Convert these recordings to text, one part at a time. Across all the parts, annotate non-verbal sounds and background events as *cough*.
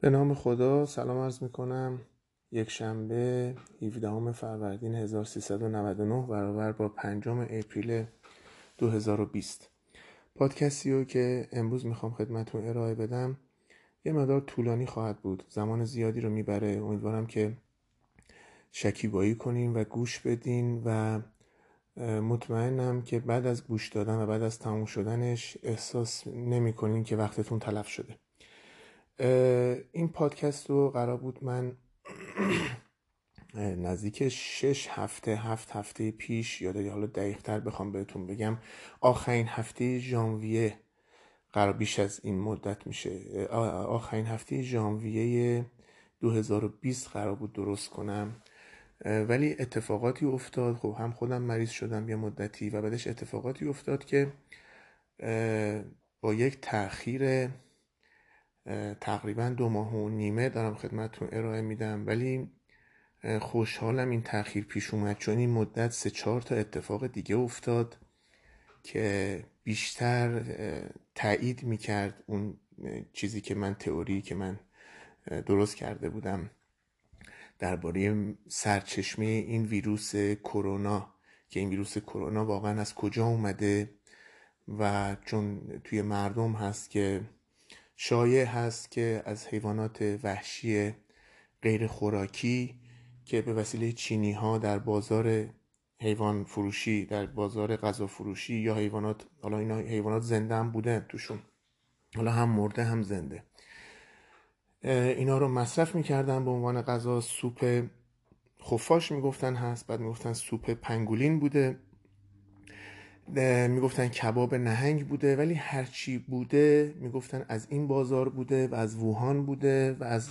به نام خدا سلام عرض می کنم یک شنبه 17 فروردین 1399 برابر با پنجم اپریل 2020 پادکستی رو که امروز می‌خوام خدمتون ارائه بدم یه مدار طولانی خواهد بود. زمان زیادی رو می‌بره. امیدوارم که شکیبایی کنین و گوش بدین و مطمئنم که بعد از گوش دادن و بعد از تموم شدنش احساس نمی کنین که وقتتون تلف شده. این پادکست رو قرار بود من نزدیک شش هفته هفت هفته پیش یا حالا دقیق تر بخوام بهتون بگم آخرین هفته ژانویه قرار بیش از این مدت میشه. آخرین هفته ژانویه 2020 قرار بود درست کنم. ولی اتفاقاتی افتاد. خب هم خودم مریض شدم یه مدتی و بعدش اتفاقاتی افتاد که با یک تاخیر تقریبا دو ماه و نیمه دارم خدمتتون ارائه میدم. ولی خوشحالم این تاخیر پیش اومد چون این مدت سه چهار تا اتفاق دیگه افتاد که بیشتر تایید می‌کرد اون چیزی که من تئوری که من درست کرده بودم درباره سرچشمه این ویروس کرونا که این ویروس کرونا واقعا از کجا اومده و چون توی مردم هست که شایع هست که از حیوانات وحشی غیر خوراکی که به وسیله چینی ها در بازار حیوان فروشی در بازار غذا فروشی یا حیوانات حالا اینا حیوانات زنده هم بوده توشون. حالا هم مرده هم زنده. اینا رو مصرف می‌کردن به عنوان غذا. سوپ خفاش می‌گفتن هست بعد می‌گفتن سوپ پنگولین بوده. می‌گفتن کباب نهنگ بوده ولی هرچی بوده می‌گفتن از این بازار بوده و از ووهان بوده و از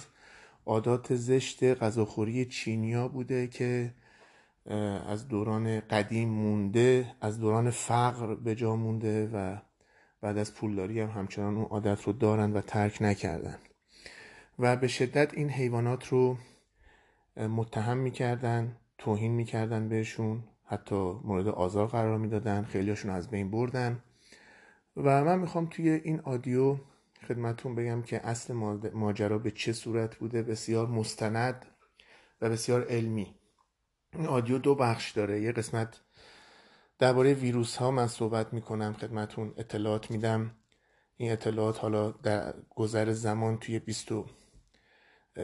عادات زشت غذاخوری چینیا بوده که از دوران قدیم مونده از دوران فقر به جا مونده و بعد از پولداری هم همچنان اون عادت رو دارن و ترک نکردن. و به شدت این حیوانات رو متهم می‌کردن توهین می‌کردن بهشون. حتی مورد آزار قرار می‌دادن خیلیاشون از بین بردن. و من می‌خوام توی این آدیو خدمتون بگم که اصل ماجرا به چه صورت بوده. بسیار مستند و بسیار علمی. این آدیو دو بخش داره. یه قسمت درباره ویروس ها من صحبت می‌کنم خدمتون اطلاعات میدم. این اطلاعات حالا در گذر زمان توی 22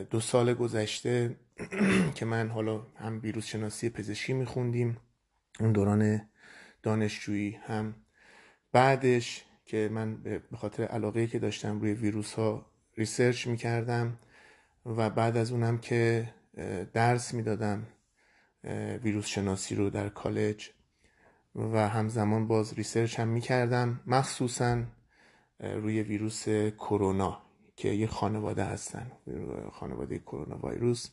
دو سال گذشته *clears throat* که من حالا هم ویروس شناسی پزشکی میخوندیم. اون دوران دانشجویی هم. بعدش که من به خاطر علاقه که داشتم روی ویروس ها research می‌کردم و بعد از اونم که درس می‌دادم ویروس شناسی رو در کالج و همزمان باز ریسرچ هم می‌کردم مخصوصا روی ویروس کرونا که یه خانواده هستن خانواده کرونا ویروس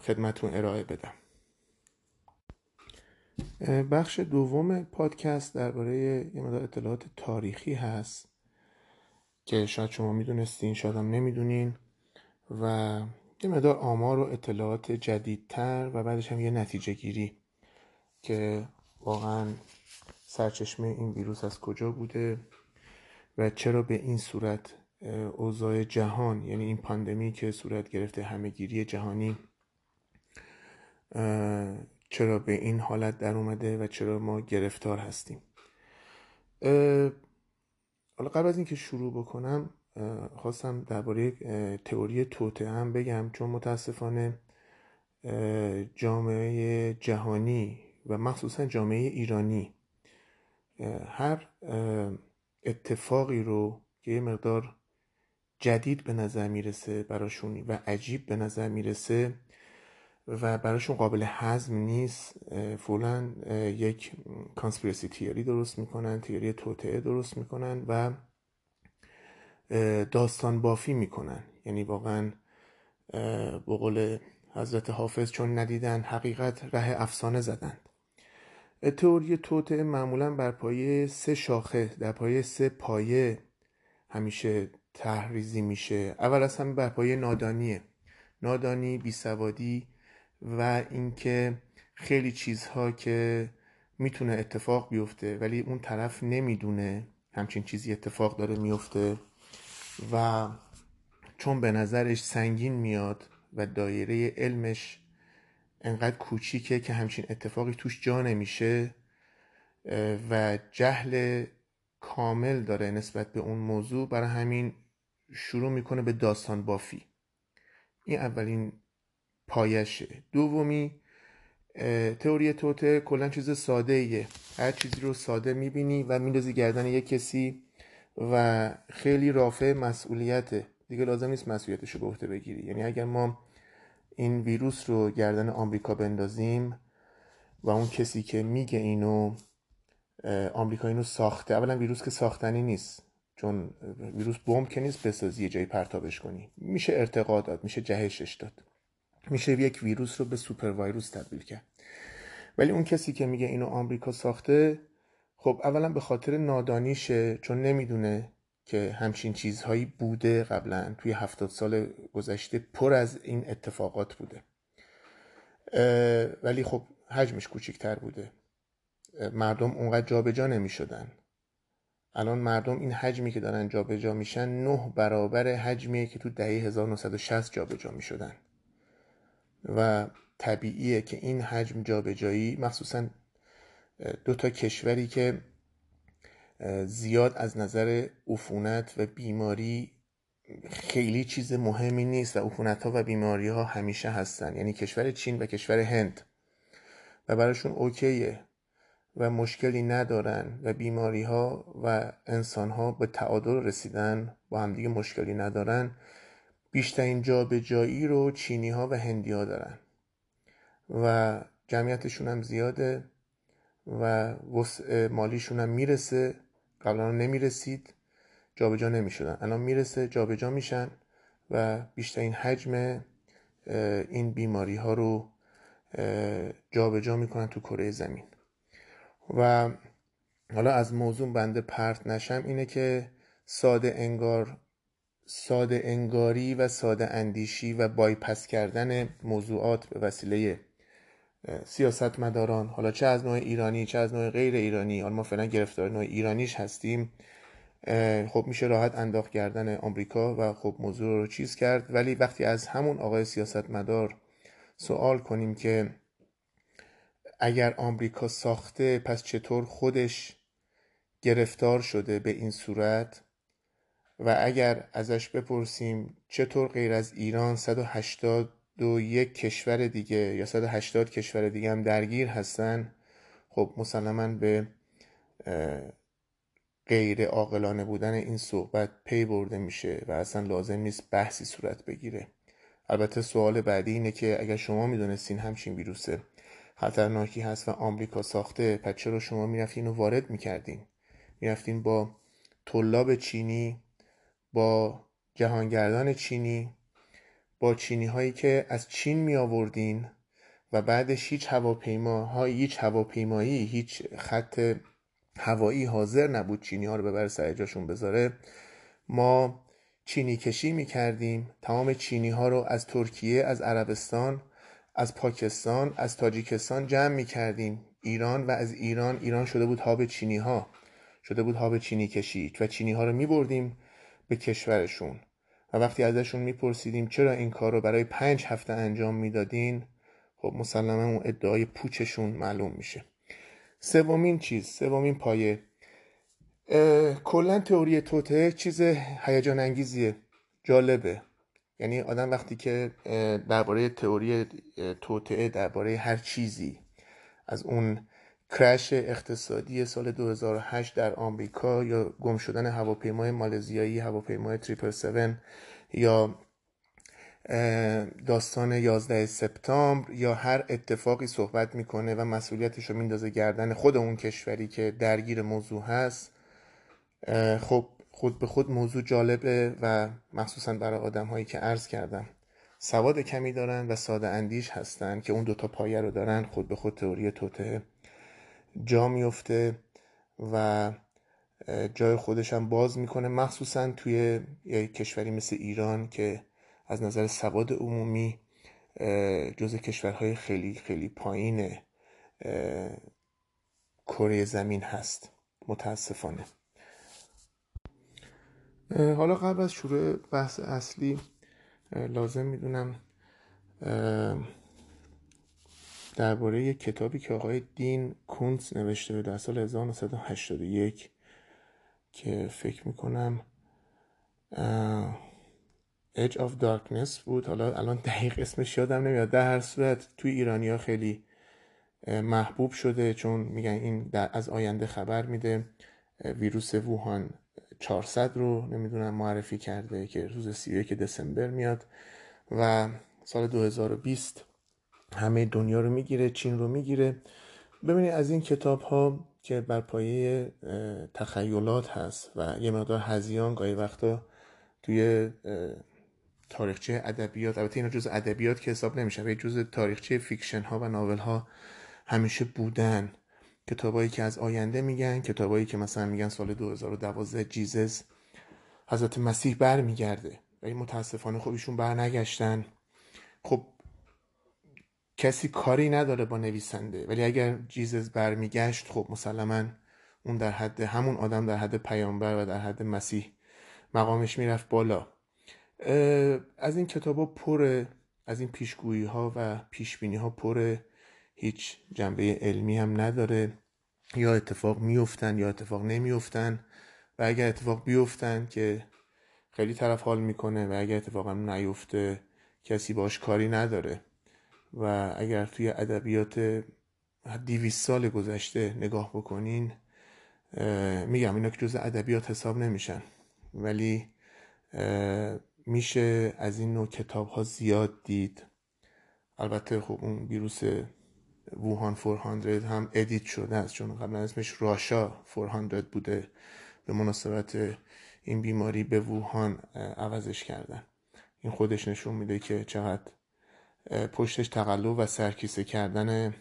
خدمتون ارائه بدم. بخش دوم پادکست درباره یه مدار اطلاعات تاریخی هست که شاید شما می‌دونستین شاید هم نمی‌دونین و یه مدار آمار و اطلاعات جدیدتر و بعدش هم یه نتیجه گیری که واقعا سرچشمه این ویروس از کجا بوده و چرا به این صورت اوضاع جهان یعنی این پاندمی که صورت گرفته همهگیری جهانی چرا به این حالت در اومده و چرا ما گرفتار هستیم. حالا قبل از اینکه شروع بکنم خواستم درباره تئوری توته هم بگم چون متاسفانه جامعه جهانی و مخصوصا جامعه ایرانی هر اتفاقی رو که یه مقدار جدید به نظر می‌رسه براشون و عجیب به نظر می‌رسه و براشون قابل هضم نیست فولا یک کانسپیرسی تیوری درست می‌کنن تیوری توطعه درست می‌کنن و داستان بافی می‌کنن. یعنی واقعا به حضرت حافظ چون ندیدن حقیقت ره افسانه زدند. تئوری توطعه معمولا بر پایه سه شاخه در پایه سه پایه همیشه تحریزی میشه. اول از همه بر پایه نادانیه. نادانی بیسوادی و اینکه خیلی چیزها که می‌تونه اتفاق بیفته ولی اون طرف نمی‌دونه. همچین چیزی اتفاق داره میفته و چون به نظرش سنگین میاد و دایره علمش انقدر کوچیکه که همچین اتفاقی توش جا نمیشه و جهل کامل داره نسبت به اون موضوع برای همین شروع می‌کنه به داستان بافی. این اولین پایشه دومی تئوری توته کلا چیز ساده ایه هر چیزی رو ساده می‌بینی و میندازی گردن یک کسی و خیلی رافع مسئولیته. دیگه لازم نیست مسئولیتش رو به بگیری. یعنی اگر ما این ویروس رو گردن آمریکا بندازیم و اون کسی که میگه اینو آمریکا اینو ساخته اولا ویروس که ساختنی نیست چون ویروس بمب که نیست بسازی یه جایی پرتابش کنی. میشه ارتقا داد میشه جهشش داد. میشه یک ویروس رو به سوپر ویروس تبدیل کرد. ولی اون کسی که میگه اینو آمریکا ساخته خب اولا به خاطر نادانیشه چون نمی‌دونه که همچین چیزهایی بوده قبلا. توی هفتاد سال گذشته پر از این اتفاقات بوده. ولی خب حجمش کوچیکتر بوده. مردم اونقدر جابجا نمی شدن الان مردم این حجمی که دارن جابجا میشن نه برابر حجمیه که تو دهه 1960 جابجا می شدن و طبیعیه که این حجم جابجایی مخصوصا دو تا کشوری که زیاد از نظر عفونت و بیماری خیلی چیز مهمی نیست و عفونت ها و بیماری ها همیشه هستن. یعنی کشور چین و کشور هند. و براشون اوکیه و مشکلی ندارن و بیماری ها و انسان ها به تعادل رسیدن با همدیگه مشکلی ندارن. بیشترین جایی رو چینی ها و هندی ها دارن. و جمعیتشون هم زیاده و وسع مالیشون هم می‌رسه. قبلا نمی‌رسید. جابجا نمی‌شدن. الان می‌رسه جابجا میشن و بیشترین حجم این بیماری ها رو جابجا می‌کنن تو کره زمین. و حالا از موضوع بنده پرت نشم اینه که ساده انگار ساده انگاری و ساده اندیشی و بایپس کردن موضوعات به وسیله سیاست مداران حالا چه از نوع ایرانی چه از نوع غیر ایرانی. حالا ما فعلا گرفتار نوع ایرانیش هستیم. خب میشه راحت انداخت کردن آمریکا و خب موضوع رو چیز کرد. ولی وقتی از همون آقای سیاست مدار سوال کنیم که اگر آمریکا ساخته پس چطور خودش گرفتار شده به این صورت؟ و اگر ازش بپرسیم چطور غیر از ایران 181 کشور دیگه یا 180 کشور دیگه هم درگیر هستن خب مسلما به غیر عاقلانه بودن این صحبت پی برده میشه و اصلا لازم نیست بحثی صورت بگیره. البته سوال بعدی اینه که اگر شما می‌دونستین همچین ویروس خطرناکی هست و آمریکا ساخته پس چرا شما می‌رفتین و وارد می‌کردین؟ می‌رفتین با طلاب چینی با جهانگردان چینی با چینی هایی که از چین می آوردین و بعدش هیچ هواپیما هیچ هواپیمایی هیچ خط هوایی حاضر نبود چینی ها رو ببره سر جاشون بذاره ما چینی کشی می کردیم تمام چینی ها رو از ترکیه از عربستان از پاکستان از تاجیکستان جمع می کردیم ایران و از ایران ایران شده بود هاب چینی ها شده بود هاب چینی کشی و چینی ها رو می بردیم به کشورشون. و وقتی ازشون میپرسیدیم چرا این کار رو برای پنج هفته انجام می‌دادین خب مسلما اون ادعای پوچشون معلوم میشه. سومین چیز سومین پایه. کلا تئوری توته چیز هیجان انگیزیه جالبه. یعنی آدم وقتی که درباره تئوری توته درباره هر چیزی از اون کرش اقتصادی سال 2008 در آمریکا یا گم شدن هواپیمای مالزیایی هواپیمای تریپل 7 یا داستان 11 سپتامبر یا هر اتفاقی صحبت می‌کنه و مسئولیتش رو میندازه گردن خود اون کشوری که درگیر موضوع هست خب خود به خود موضوع جالبه و مخصوصا برای آدم هایی که عرض کردم سواد کمی دارن و ساده اندیش هستن که اون دوتا پایه رو دارن خود به خود تئوری توته جا میفته و جای خودش هم باز می‌کنه. مخصوصا توی یک کشوری مثل ایران که از نظر سواد عمومی جز کشورهای خیلی خیلی پایین کره زمین هست. متاسفانه. حالا قبل از شروع بحث اصلی لازم می‌دونم درباره یک کتابی که آقای دین کونس نوشته در سال 1981 که فکر می‌کنم Edge of Darkness بود. حالا الان دقیق اسمش یادم نمیاد. در هر صورت توی ایرانیا خیلی محبوب شده چون میگن این از آینده خبر میده. ویروس ووهان 400 رو نمی‌دونم معرفی کرده که روز 31 دسامبر میاد و سال 2020 همه دنیا رو می‌گیره چین رو می‌گیره. ببینید از این کتاب ها که بر پایه تخیلات هست و یه مقدار هذیان گاهی وقتا توی تاریخچه ادبیات البته اینا جز ادبیات که حساب نمیشه و جز تاریخچه fiction ها و novel ها همیشه بودن. کتابایی که از آینده میگن کتابایی که مثلا میگن سال 2012 جیزس حضرت مسیح بر میگرده و این متاسفانه خب ایشون بر نگشتن خب کسی کاری نداره با نویسنده. ولی اگر جیزس برمیگشت خب مسلما اون در حد همون آدم در حد پیامبر و در حد مسیح مقامش می‌رفت بالا. از این کتابا پر از این پیشگویی ها و پیشبینی ها پر هیچ جنبه علمی هم نداره. یا اتفاق میفتن یا اتفاق نمیفتن و اگر اتفاق بیفتن که خیلی طرف حال می‌کنه و اگر اتفاق هم نیفته کسی باش کاری نداره. و اگر توی ادبیات دیویس سال گذشته نگاه بکنین میگم اینا که جز ادبیات حساب نمیشن. ولی میشه از این نوع کتاب ها زیاد دید. البته خب اون ویروس ووهان 400 هم ادیت شده است چون قبلا اسمش راشا 400 بوده. به مناسبت این بیماری به ووهان عوضش کردن. این خودش نشون میده که چقدر پشتش تقلب و سرکیسه کردن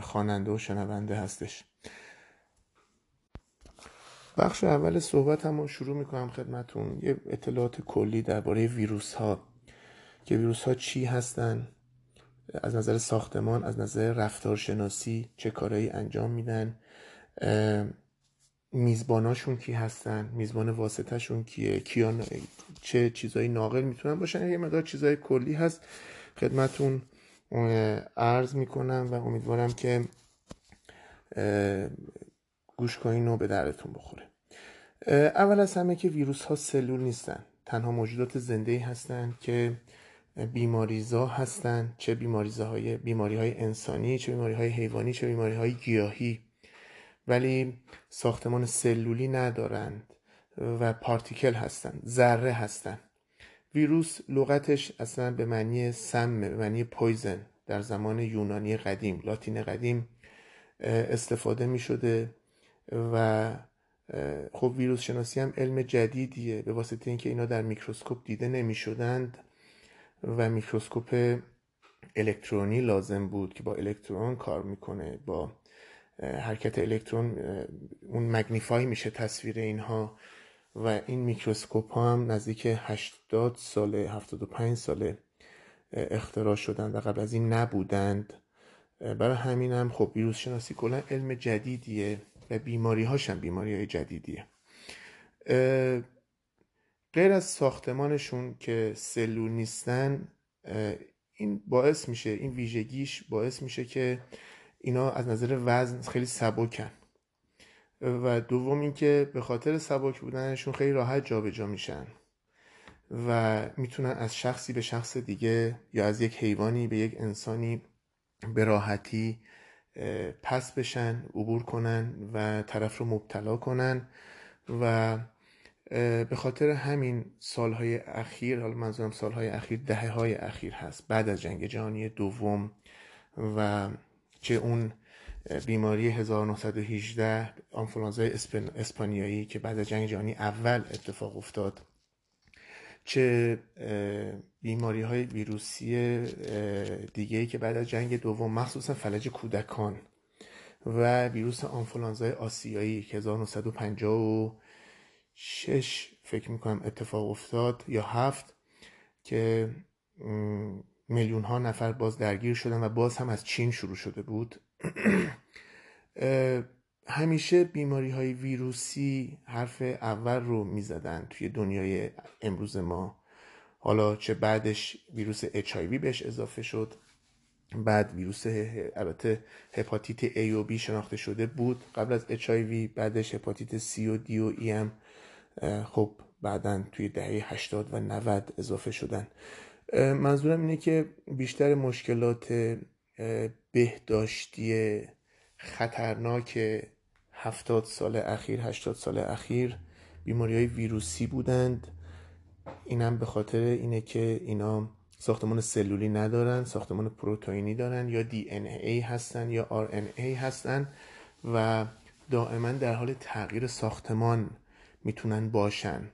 خواننده و شنونده هستش. بخش اول صحبت هم شروع می‌کنم خدمتون. یه اطلاعات کلی درباره ویروس ها که ویروس ها چی هستن؟ از نظر ساختمان از نظر رفتارشناسی چه کارهایی انجام میدن؟ میزباناشون کی هستن؟ میزبان واسطهشون کیه؟ کیان چه چیزایی ناقل می‌تونن باشن؟ یه مقدار چیزای کلی هست. خدمتون عرض می‌کنم و امیدوارم که گوش کنین و به درتون بخوره. اول از همه که ویروس ها سلول نیستن. تنها موجودات زنده هستند که بیماریزا هستند چه بیماریزاهای بیماری های انسانی چه بیماری های حیوانی چه بیماری های گیاهی. ولی ساختمان سلولی ندارند و پارتیکل هستند ذره هستند ویروس لغتش اصلا به معنی سم به معنی پویزن در زمان یونانی قدیم لاتین قدیم استفاده می شده و خب ویروس شناسی هم علم جدیدیه به واسطه اینکه اینا در میکروسکوپ دیده نمی شدند و میکروسکوپ الکترونی لازم بود که با الکترون کار می‌کنه با حرکت الکترون اون magnify میشه تصویر اینها. و این میکروسکوپ ها هم نزدیک 80 ساله 75 ساله اختراع شدن و قبل از این نبودند. برای همین هم خب ویروس شناسی کلا علم جدیدیه و بیماری هاشم بیماری های جدیدیه غیر از ساختمانشون که سلول نیستن این باعث میشه این ویژگیش باعث میشه که اینا از نظر وزن خیلی سبکن. و دوم اینکه به خاطر سبک بودنشون خیلی راحت جابجا جا میشن و می‌تونن از شخصی به شخص دیگه یا از یک حیوانی به یک انسانی به راحتی پس بشن عبور کنن و طرف رو مبتلا کنن و به خاطر همین سالهای اخیر حالا منظورم سالهای اخیر دهه های اخیر هست بعد از جنگ جهانی دوم و چه اون بیماری 1918 آنفولانزای اسپانیایی که بعد از جنگ جهانی اول اتفاق افتاد. چه بیماری های ویروسی دیگه ای که بعد از جنگ دوم مخصوصا فلج کودکان و ویروس آنفولانزای آسیایی که 1956 فکر می‌کنم اتفاق افتاد یا هفت که میلیون ها نفر باز درگیر شدن و باز هم از چین شروع شده بود. همیشه بیماری های ویروسی حرف اول رو می‌زدن توی دنیای امروز ما. حالا چه بعدش ویروس HIV بهش اضافه شد بعد ویروس البته هپاتیت A و B شناخته شده بود. قبل از HIV بعدش هپاتیت C و D و E هم خب بعدا توی دهه 80 و 90 اضافه شدن. منظورم اینه که بیشتر مشکلات بهداشتی خطرناک هفتاد سال اخیر هشتاد سال اخیر بیماری های ویروسی بودند. اینم به خاطر اینه که اینا ساختمان سلولی ندارن ساختمان پروتئینی دارن یا دی ان ای هستن یا آر ان ای هستن و دائما در حال تغییر ساختمان می‌تونن باشن.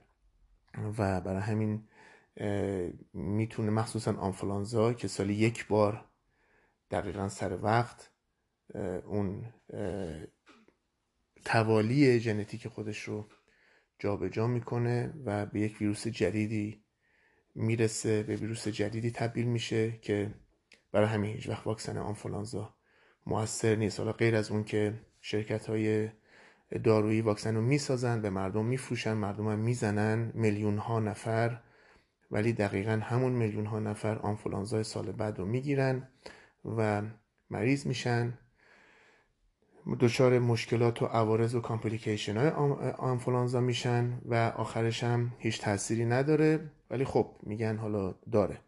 و برای همین می‌تونه مخصوصا آنفلانزا که سالی یک بار دقیقا سر وقت اون توالی ژنتیک خودش رو جابجا جا می‌کنه و به یک ویروس جدیدی می‌رسه به ویروس جدیدی تبدیل میشه که برای همین هیچ وقت واکسن آنفولانزا موثر نیست. حالا غیر از اون که شرکت های دارویی واکسن رو می‌سازن به مردم میفروشن مردم هم می‌زنن میلیون ها نفر ولی دقیقا همون میلیون ها نفر آنفولانزا سال بعد رو می‌گیرن. و مریض میشن. دچار مشکلات و عوارض و complication های آنفولانزا میشن و آخرش هم هیچ تاثیری نداره. ولی خب میگن حالا داره.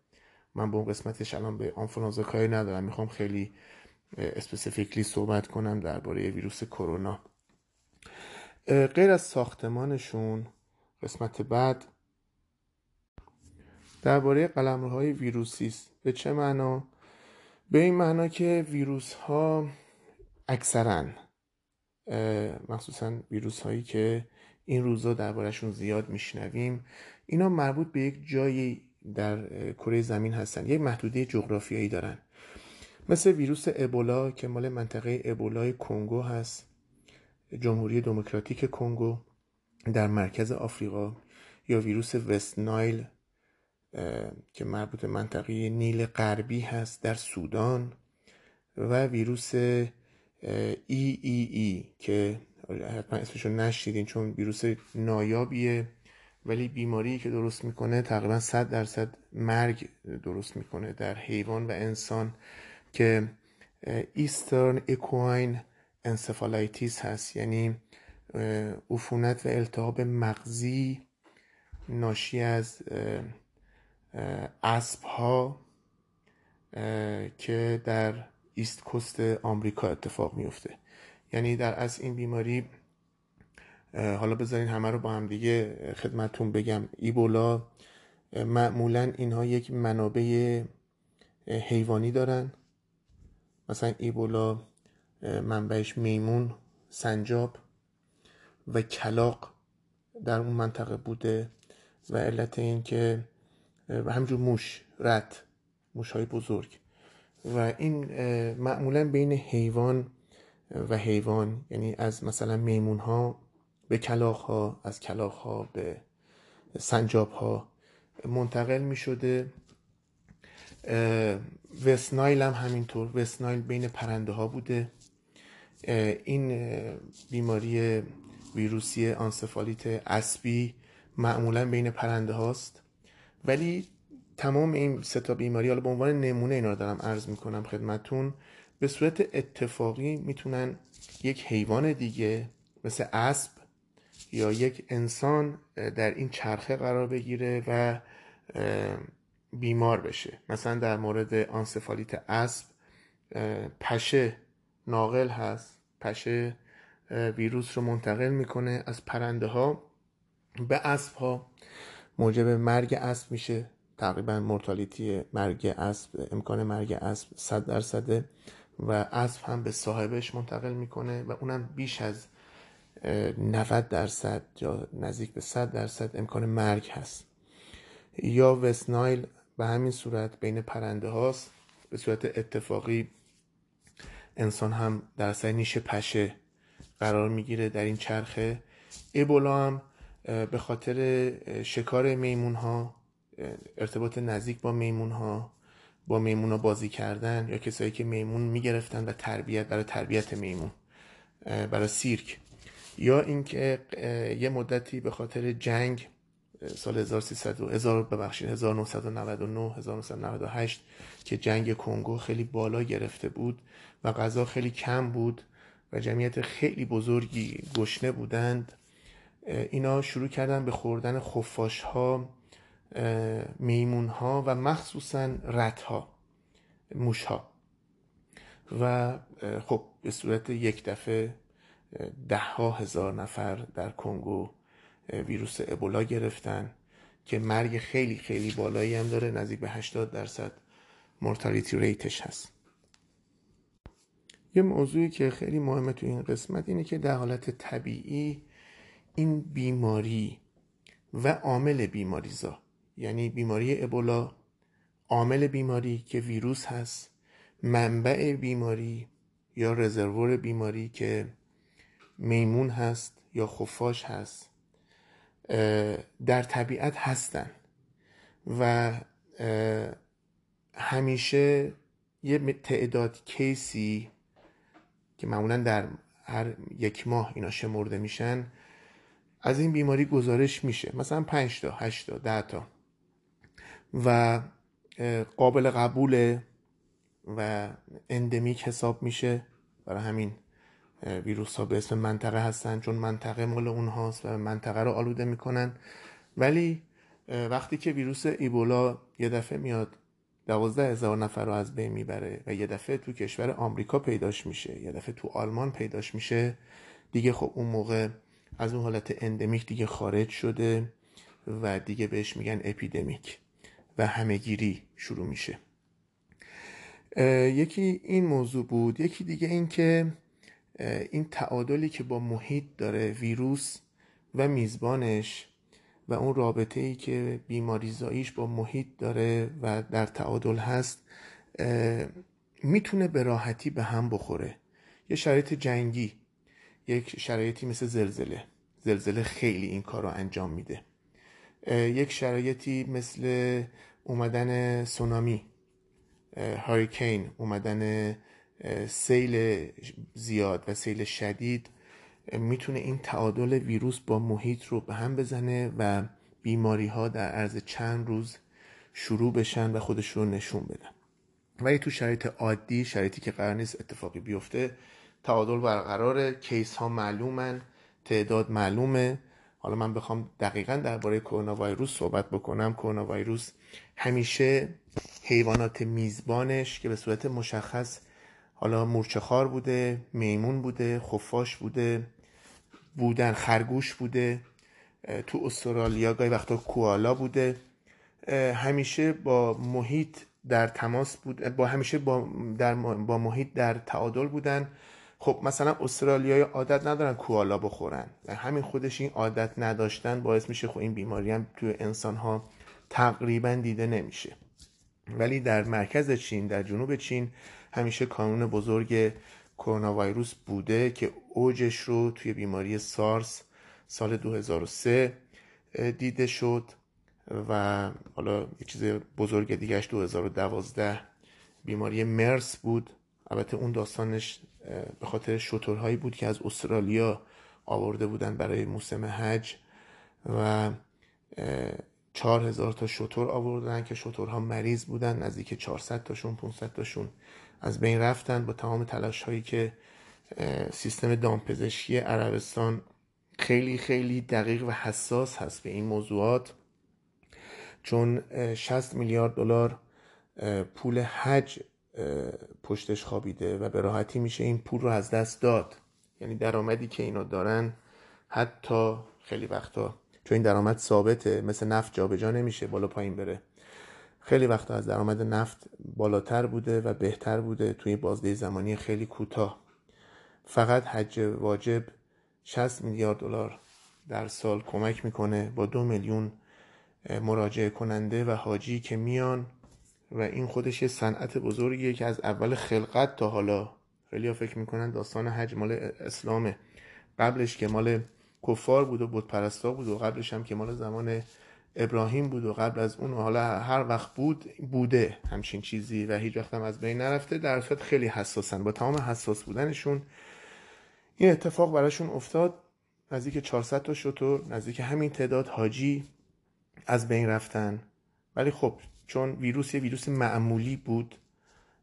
من به اون قسمتش الان به آنفولانزا کاری ندارم. می‌خوام خیلی specifically صحبت کنم درباره ویروس کرونا. غیر از ساختمانشون قسمت بعد درباره قلمروهای ویروسی است به چه معنا؟ به این معنا که ویروس ها اکثرا مخصوصا ویروس هایی که این روزا دربارهشون زیاد میشنویم اینا مربوط به یک جایی در کره زمین هستن یک محدوده جغرافیایی دارن. مثل ویروس ابولا که مال منطقه ابولای کنگو هست جمهوری دموکراتیک کنگو در مرکز آفریقا یا ویروس وست نایل که مربوط منطقه نیل غربی هست در سودان و ویروس ای ای ای که حتما اسمشو نشیدین چون ویروس نایابیه ولی بیماری که درست می‌کنه تقریبا 100 درصد مرگ درست می‌کنه در حیوان و انسان که Eastern equine encephalitis هست یعنی عفونت و التهاب مغزی ناشی از اسب ها که در East Coast آمریکا اتفاق میفته یعنی در از این بیماری حالا بذارین همه رو با هم دیگه خدمتون بگم. ایبولا معمولا اینها یک منابع حیوانی دارن. مثلا ایبولا منبعش میمون سنجاب و کلاق در اون منطقه بوده. و علت این که و همجور موش رد موش های بزرگ. و این معمولا بین حیوان و حیوان یعنی از مثلا میمون ها به کلاخ ها از کلاخ ها به سنجاب ها منتقل می شده وسنایل هم همینطور وسنایل بین پرنده ها بوده این بیماری ویروسی آنسفالیت اسبی معمولا بین پرنده هاست ولی تمام این ستا بیماری حالا به عنوان نمونه اینا رو دارم عرض می‌کنم خدمتون به صورت اتفاقی می‌تونن یک حیوان دیگه مثل اسب یا یک انسان در این چرخه قرار بگیره و بیمار بشه. مثلا در مورد آنسفالیت اسب پشه ناقل هست. پشه ویروس رو منتقل می‌کنه. از پرنده ها به اسب ها موجب مرگ اسب میشه. تقریبا مرتالیتی مرگ اسب امکان مرگ اسب 100 درصده و اسب هم به صاحبش منتقل می‌کنه و اونم بیش از 90 درصد یا نزدیک به 100 درصد امکان مرگ هست. یا وسنایل به همین صورت بین پرنده هاست. به صورت اتفاقی انسان هم در سر نیش پشه قرار می‌گیره در این چرخه. ایبولا هم به خاطر شکار میمون ها ارتباط نزدیک با میمون ها با میمون ها بازی کردن یا کسایی که میمون می‌گرفتن و تربیت برای تربیت میمون برای سیرک. یا اینکه یه مدتی به خاطر جنگ سال 1300 ببخشید 1999 1998 که جنگ کنگو خیلی بالا گرفته بود و غذا خیلی کم بود و جمعیت خیلی بزرگی گشنه بودند. اینا شروع کردن به خوردن خفاش ها میمون ها و مخصوصا رت ها موش ها و خب به صورت یک دفعه ده ها هزار نفر در کنگو ویروس ابولا گرفتن که مرگ خیلی خیلی بالایی هم داره نزدیک به 80 درصد مورتالیتی ریتش هست. یه موضوعی که خیلی مهمه تو این قسمت اینه که در حالت طبیعی این بیماری و عامل بیماریزا. یعنی بیماری ابولا عامل بیماری که ویروس هست منبع بیماری یا رزرور بیماری که میمون هست یا خفاش هست در طبیعت هستن. و همیشه یه تعداد کیسی که معمولا در هر یک ماه اینا شمرده میشن از این بیماری گزارش میشه. مثلا 5 تا 8 تا 10 تا. و قابل قبوله و اندمیک حساب میشه. برای همین ویروس ها به اسم منطقه هستن چون منطقه مال اونهاست و منطقه رو آلوده می‌کنن. ولی وقتی که ویروس ایبولا یه دفعه میاد دوازده هزار نفر رو از بین می‌بره و یه دفعه تو کشور آمریکا پیداش میشه یه دفعه تو آلمان پیداش میشه دیگه خب اون موقع از اون حالت اندمیک دیگه خارج شده و دیگه بهش میگن اپیدمیک و همهگیری شروع میشه. یکی این موضوع بود. یکی دیگه این که این تعادلی که با محیط داره ویروس و میزبانش و اون رابطه ای که بیماریزاییش با محیط داره و در تعادل هست می‌تونه به راحتی به هم بخوره. یه شرایط جنگی یک شرایطی مثل زلزله. زلزله خیلی این کار رو انجام میده. یک شرایطی مثل اومدن سونامی هاریکین اومدن سیل زیاد و سیل شدید می‌تونه این تعادل ویروس با محیط رو به هم بزنه و بیماری ها در عرض چند روز شروع بشن و خودش رو نشون بدن. ولی تو شرایط عادی شرایطی که قرار نیست اتفاقی بیفته تعادل برقرار کیس ها معلومن تعداد معلومه. حالا من بخوام دقیقا درباره کرونا ویروس صحبت بکنم. کرونا ویروس همیشه حیوانات میزبانش که به صورت مشخص حالا مورچهخوار بوده میمون بوده خفاش بوده بودن خرگوش بوده تو استرالیا گاهی وقتا کوالا بوده. همیشه با محیط در تماس بود با همیشه با در با محیط در تعادل بودن. خب مثلا استرالیای عادت ندارن کوالا بخورن. همین خودش این عادت نداشتن باعث میشه خب این بیماری هم توی انسان ها تقریبا دیده نمیشه. ولی در مرکز چین در جنوب چین همیشه کانون بزرگ کرونا ویروس بوده که اوجش رو توی بیماری سارس سال 2003 دیده شد و حالا یه چیز بزرگ دیگهش 2012 بیماری مرس بود. البته اون داستانش به خاطر شطورهایی بود که از استرالیا آورده بودن برای موسم حج و چهار هزار تا شطور آوردن که شطورها مریض بودن نزدیک 400 تاشون 500 تاشون از بین رفتن. با تمام تلاش هایی که سیستم دامپزشکی عربستان خیلی خیلی دقیق و حساس هست به این موضوعات چون 60 میلیارد دلار پول حج پشتش خوابیده و به راحتی میشه این پول رو از دست داد. یعنی درآمدی که اینا دارن حتی خیلی وقتا چون این درآمد ثابته مثل نفت جابجا نمیشه بالا پایین بره. خیلی وقتا از درآمد نفت بالاتر بوده و بهتر بوده توی بازده زمانی خیلی کوتاه. فقط حج واجب 60 میلیارد دلار در سال کمک می‌کنه با دو میلیون مراجعه کننده و حاجی که میان و این خودش یه صنعت بزرگیه که از اول خلقت تا حالا. خیلی فکر می‌کنن داستان حج مال اسلامه. قبلش که مال کفار بود و بود پرستا بود و قبلش هم که مال زمان ابراهیم بود و قبل از اون حالا هر وقت بود بوده. همچین چیزی و هیچ وقت هم از بین نرفته. در خیلی حساسن. با تمام حساس بودنشون این اتفاق براشون افتاد. نزدیک 400 تا شطور نزدیک همین تعداد حاجی از بین رفتن. ولی خب چون ویروس یه ویروس معمولی بود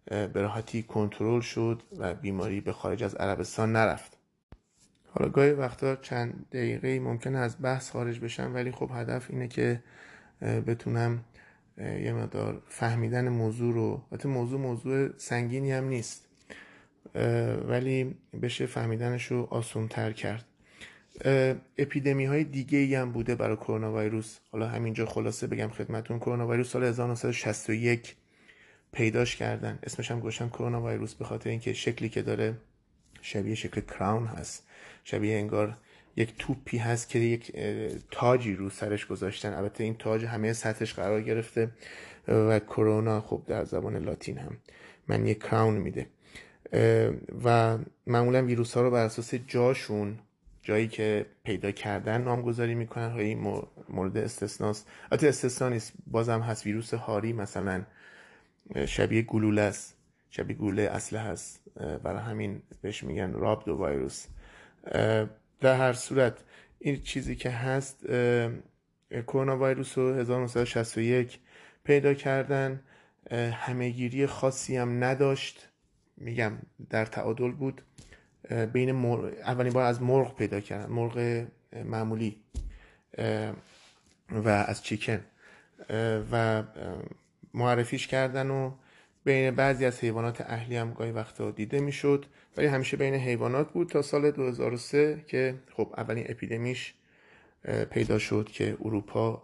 به راحتی کنترل شد و بیماری به خارج از عربستان نرفت. حالا گاهی وقتا چند دقیقه ممکنه از بحث خارج بشم ولی خب هدف اینه که بتونم یه مقدار فهمیدن موضوع رو البته موضوع موضوع سنگینی هم نیست ولی بشه فهمیدنش رو آسون تر کرد. اپیدمی های دیگه ای هم بوده برای کرونا ویروس حالا همینجا خلاصه بگم خدمتون کرونا ویروس سال 1961 پیداش کردن. اسمش هم گوشن کرونا ویروس به خاطر اینکه شکلی که داره شبیه شکل کراون هست. شبیه انگار یک توپی هست که یک تاجی رو سرش گذاشتن. البته این تاج همه سطحش قرار گرفته و کرونا خب در زبان لاتین هم من یک کراون میده. و معمولا ویروس ها رو بر اساس جاشون جایی که پیدا کردن نامگذاری می‌کنن های مورد استثناست. البته استثنا نیست. بازم هست ویروس هاری مثلا شبیه گلوله است. شبیه گلوله اصله هست. برای همین بهش میگن رابدو ویروس در هر صورت این چیزی که هست کرونا ویروس رو 1961 پیدا کردن. همهگیری خاصی هم نداشت. میگم در تعادل بود. بین اولین بار از مرغ پیدا کردن مرغ معمولی و از چیکن و معرفیش کردن و بین بعضی از حیوانات اهلی هم گاهی وقتا دیده می‌شد. ولی همیشه بین حیوانات بود تا سال 2003 که خب اولین اپیدمیش پیدا شد که اروپا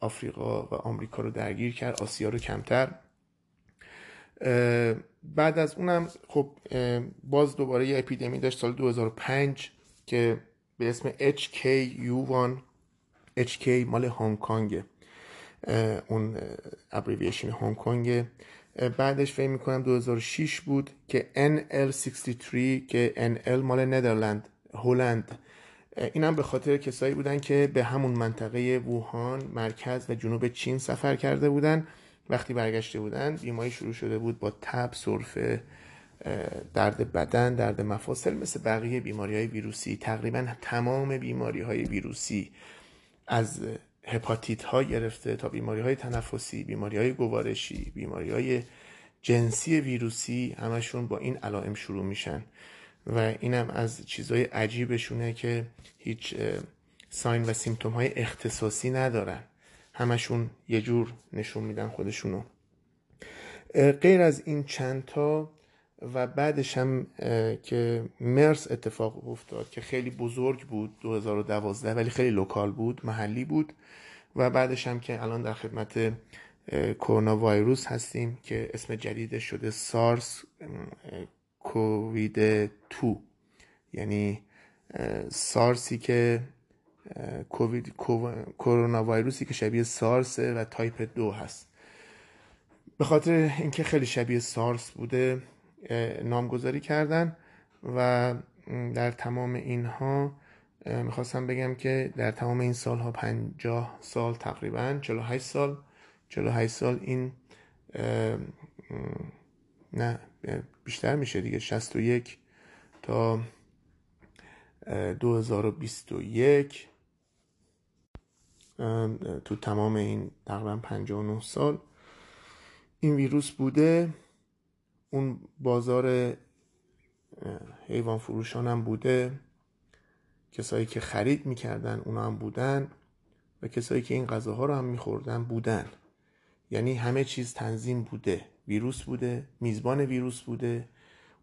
آفریقا و آمریکا رو درگیر کرد آسیا رو کمتر. بعد از اونم خب باز دوباره یه اپیدمی داشت سال 2005 که به اسم HKU1 HK مال هنگ کنگه اون ابریویشن هنگ کنگ بعدش فکر می‌کنم 2006 بود که NL63 که NL مال ندرلند هلند. این هم به خاطر کسایی بودن که به همون منطقه ووهان مرکز و جنوب چین سفر کرده بودن. وقتی برگشته بودن بیماری شروع شده بود با تب سرفه درد بدن درد مفاصل مثل بقیه بیماری های ویروسی. تقریبا تمام بیماری های ویروسی از هپاتیت ها گرفته تا بیماری های تنفسی بیماری های گوارشی بیماری های جنسی ویروسی همشون با این علائم شروع میشن. و اینم از چیزهای عجیبشونه که هیچ ساین و سیمتوم های اختصاصی ندارن. همشون یه جور نشون میدن خودشونو. غیر از این چندتا و بعدش هم که مرس اتفاق افتاد که خیلی بزرگ بود 2012 ولی خیلی local بود محلی بود و بعدش هم که الان در خدمت کرونا ویروس هستیم که اسم جدید شده سارس کووید 2 یعنی سارسی که کووید کرونا ویروسی که شبیه سارس و تایپ دو هست. به خاطر اینکه خیلی شبیه سارس بوده نامگذاری کردن و در تمام اینها می‌خواستم بگم که در تمام این سالها پنجاه سال تقریبا 48 سال 48 سال این نه بیشتر میشه دیگه 61 تا 2021 تو تمام این تقریبا 59 سال. این ویروس بوده. اون بازار حیوان فروشان هم بوده. کسایی که خرید می‌کردن اونا هم بودن و کسایی که این غذاها رو هم میخوردن بودن. یعنی همه چیز تنظیم بوده. ویروس بوده میزبان ویروس بوده.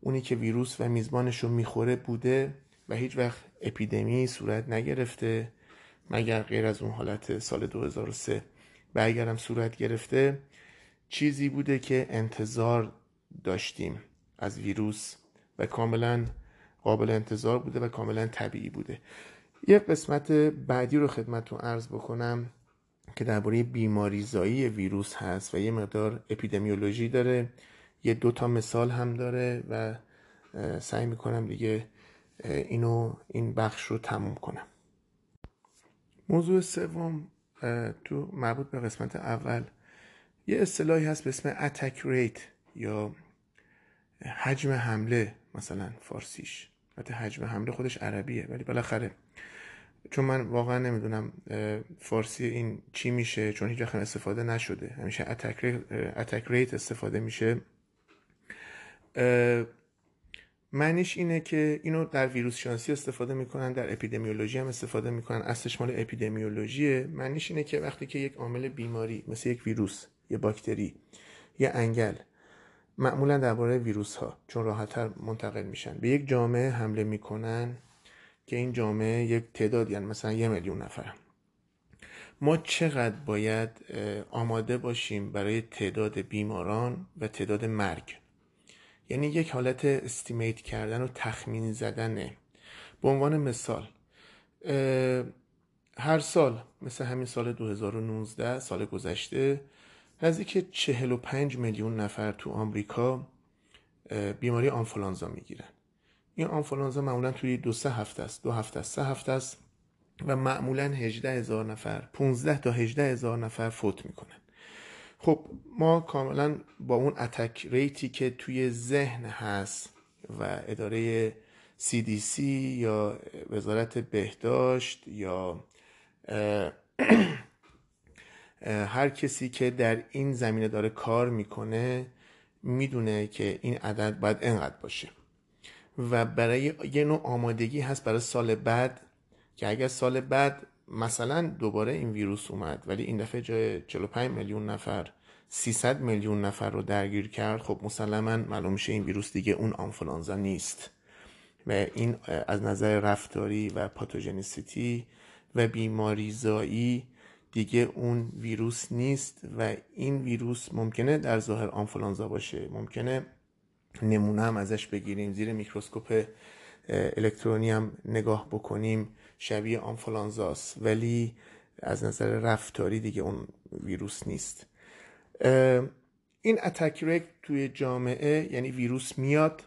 اونی که ویروس و میزبانش رو می‌خوره بوده و هیچ وقت اپیدمی صورت نگرفته. مگر غیر از اون حالت سال 2003 و اگرم صورت گرفته چیزی بوده که انتظار داشتیم از ویروس و کاملا قابل انتظار بوده و کاملا طبیعی بوده. یه قسمت بعدی رو خدمتتون عرض بکنم که درباره بیماریزایی ویروس هست و یه مقدار اپیدمیولوژی داره یه دو تا مثال هم داره و سعی می‌کنم دیگه اینو این بخش رو تموم کنم. موضوع سوم تو مربوط به قسمت اول یه اصطلاحی هست به اسم اتک ریت یا حجم حمله مثلا فارسیش. حتی حجم حمله خودش عربیه ولی بالاخره چون من واقعا نمی‌دونم فارسی این چی میشه چون هیچ استفاده نشده. همیشه اتک ریت استفاده میشه. معنیش اینه که اینو در ویروس شانسی استفاده می‌کنن در اپیدمیولوژی هم استفاده می‌کنن. اصلش مال اپیدمیولوژیه. معنیش اینه که وقتی که یک عامل بیماری مثل یک ویروس یه باکتری یه انگل معمولا درباره ویروس ها چون راحتتر منتقل میشن به یک جامعه حمله می‌کنن که این جامعه یک تعداد یعنی مثلا یه میلیون نفر. ما چقدر باید آماده باشیم برای تعداد بیماران و تعداد مرگ؟ یعنی یک حالت استیمیت کردن و تخمین زدنه. به عنوان مثال هر سال مثل همین سال 2019 سال گذشته نزدیک 45 میلیون نفر تو آمریکا بیماری آنفولانزا می‌گیرن. این آنفولانزا معمولا توی دو سه هفته است دو هفته است سه هفته است و معمولا 18 هزار نفر 15 تا 18 هزار نفر فوت می‌کنن. خب ما کاملا با اون اتک ریتی که توی ذهن هست و اداره CDC یا وزارت بهداشت یا *clears throat* هر کسی که در این زمینه داره کار می‌کنه می‌دونه که این عدد باید انقدر باشه. و برای یه نوع آمادگی هست برای سال بعد که اگر سال بعد مثلا دوباره این ویروس اومد ولی این دفعه جای 45 میلیون نفر 300 میلیون نفر رو درگیر کرد خب مسلما معلوم میشه این ویروس دیگه اون آنفولانزا نیست. و این از نظر رفتاری و پاتوژنیسیتی و بیماریزایی دیگه اون ویروس نیست و این ویروس ممکنه در ظاهر آنفولانزا باشه ممکنه نمونه هم ازش بگیریم زیر میکروسکوپ الکترونی هم نگاه بکنیم. شبیه آنفولانزاست. ولی از نظر رفتاری دیگه اون ویروس نیست. این اتک ریک توی جامعه یعنی ویروس میاد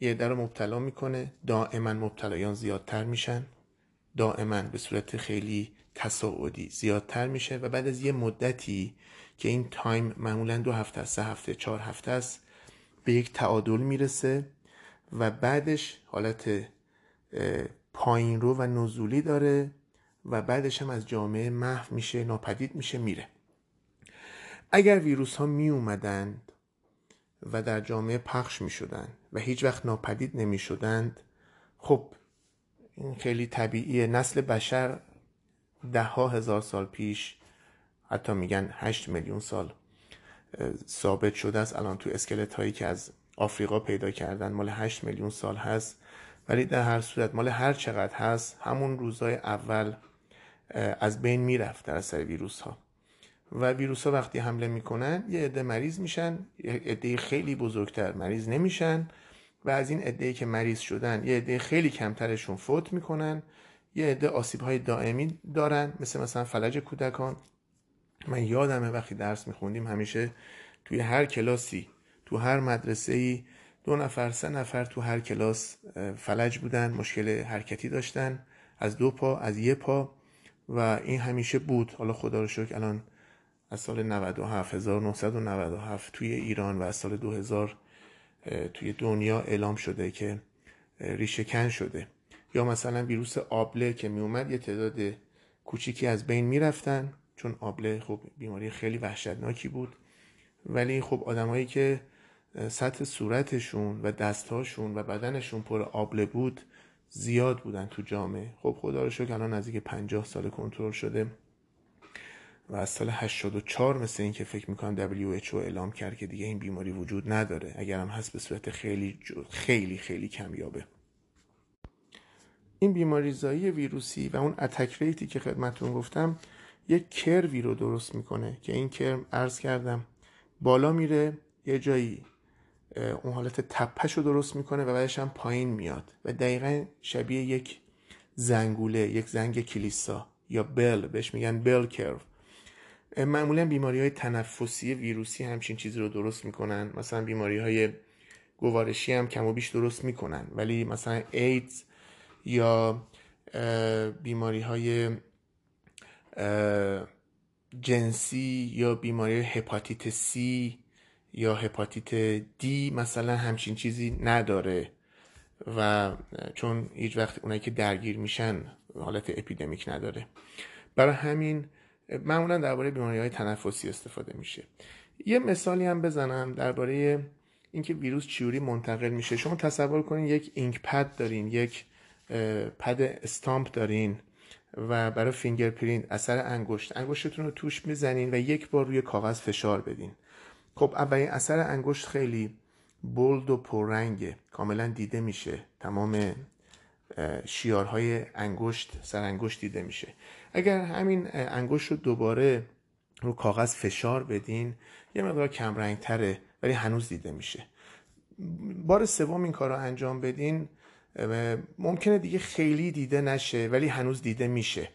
یه در مبتلا می‌کنه. دائما مبتلایان زیادتر میشن. دائما به صورت خیلی تصاعدی زیادتر میشه و بعد از یه مدتی که این تایم معمولا دو هفته سه هفته چهار هفته است به یک تعادل می‌رسه و بعدش حالت پایین رو و نزولی داره و بعدش هم از جامعه محو میشه ناپدید میشه میره. اگر ویروس ها می اومدند و در جامعه پخش می شدند و هیچ وقت ناپدید نمی شدند خب این خیلی طبیعیه. نسل بشر ده ها هزار سال پیش حتی میگن هشت میلیون سال ثابت شده است. الان تو اسکلت هایی که از آفریقا پیدا کردن مال 8 میلیون سال هست. ولی در هر صورت مال هر چقدر هست همون روزای اول از بین می‌رفت در اثر ویروس ها و ویروس ها وقتی حمله می‌کنن یه عده مریض میشن یه عده خیلی بزرگتر مریض نمیشن و از این عده که مریض شدن یه عده خیلی کمترشون فوت می‌کنن یه عده آسیب های دائمی دارن مثل مثلا فلج کودکان. من یادمه وقتی درس میخوندیم همیشه توی هر کلاسی تو هر مدرسه ای دو نفر سه نفر تو هر کلاس فلج بودن مشکل حرکتی داشتن از دو پا از یه پا و این همیشه بود. حالا خدا رو شکر الان از سال 97 1997 توی ایران و از سال 2000 توی دنیا اعلام شده که ریشه کن شده. یا مثلا ویروس آبله که می اومد یه تعداد کوچیکی از بین می‌رفتن چون آبله خب بیماری خیلی وحشتناکی بود. ولی خب آدمایی که سطح صورتشون و دستهاشون و بدنشون پر آبله بود زیاد بودن تو جامعه. خب خدا رو شکر الان نزدیک 50 سال کنترل شده و از سال 84 مثل این که فکر می‌کنم WHO اعلام کرد که دیگه این بیماری وجود نداره. اگر هم هست به صورت خیلی خیلی خیلی کمیابه. این بیماری زایی ویروسی و اون اتک ریتی که خدمتون گفتم یک کروی رو درست می‌کنه که این کرم عرض کردم بالا میره یه جایی اون حالت تپش رو درست می‌کنه و بعدش هم پایین میاد. و دقیقا شبیه یک زنگوله یک زنگ کلیسا یا بل بهش میگن بل کرو. معمولا بیماری های تنفسی ویروسی همچین چیزی رو درست می‌کنن. مثلا بیماری های گوارشی هم کم و بیش درست می‌کنن. ولی مثلا ایدز یا بیماری های جنسی یا بیماری هپاتیت سی یا هپاتیت دی مثلا همچین چیزی نداره و چون هیچ وقت اونایی که درگیر میشن حالت اپیدمیک نداره. برای همین معمولا درباره بیماری های تنفسی استفاده میشه. یه مثالی هم بزنم درباره اینکه ویروس چجوری منتقل میشه. شما تصور کنین یک ink pad دارین یک پد استامپ دارین و برای fingerprint اثر انگشت. انگشتتون رو توش می‌زنین و یک بار روی کاغذ فشار بدین. خب اولین اثر انگشت خیلی bold و پررنگه. کاملا دیده میشه. تمام شیارهای انگشت سر انگشت دیده میشه. اگر همین انگشت رو دوباره رو کاغذ فشار بدین یه مقدار کم تره ولی هنوز دیده میشه. بار سوم این کار رو انجام بدین ممکنه دیگه خیلی دیده نشه ولی هنوز دیده میشه.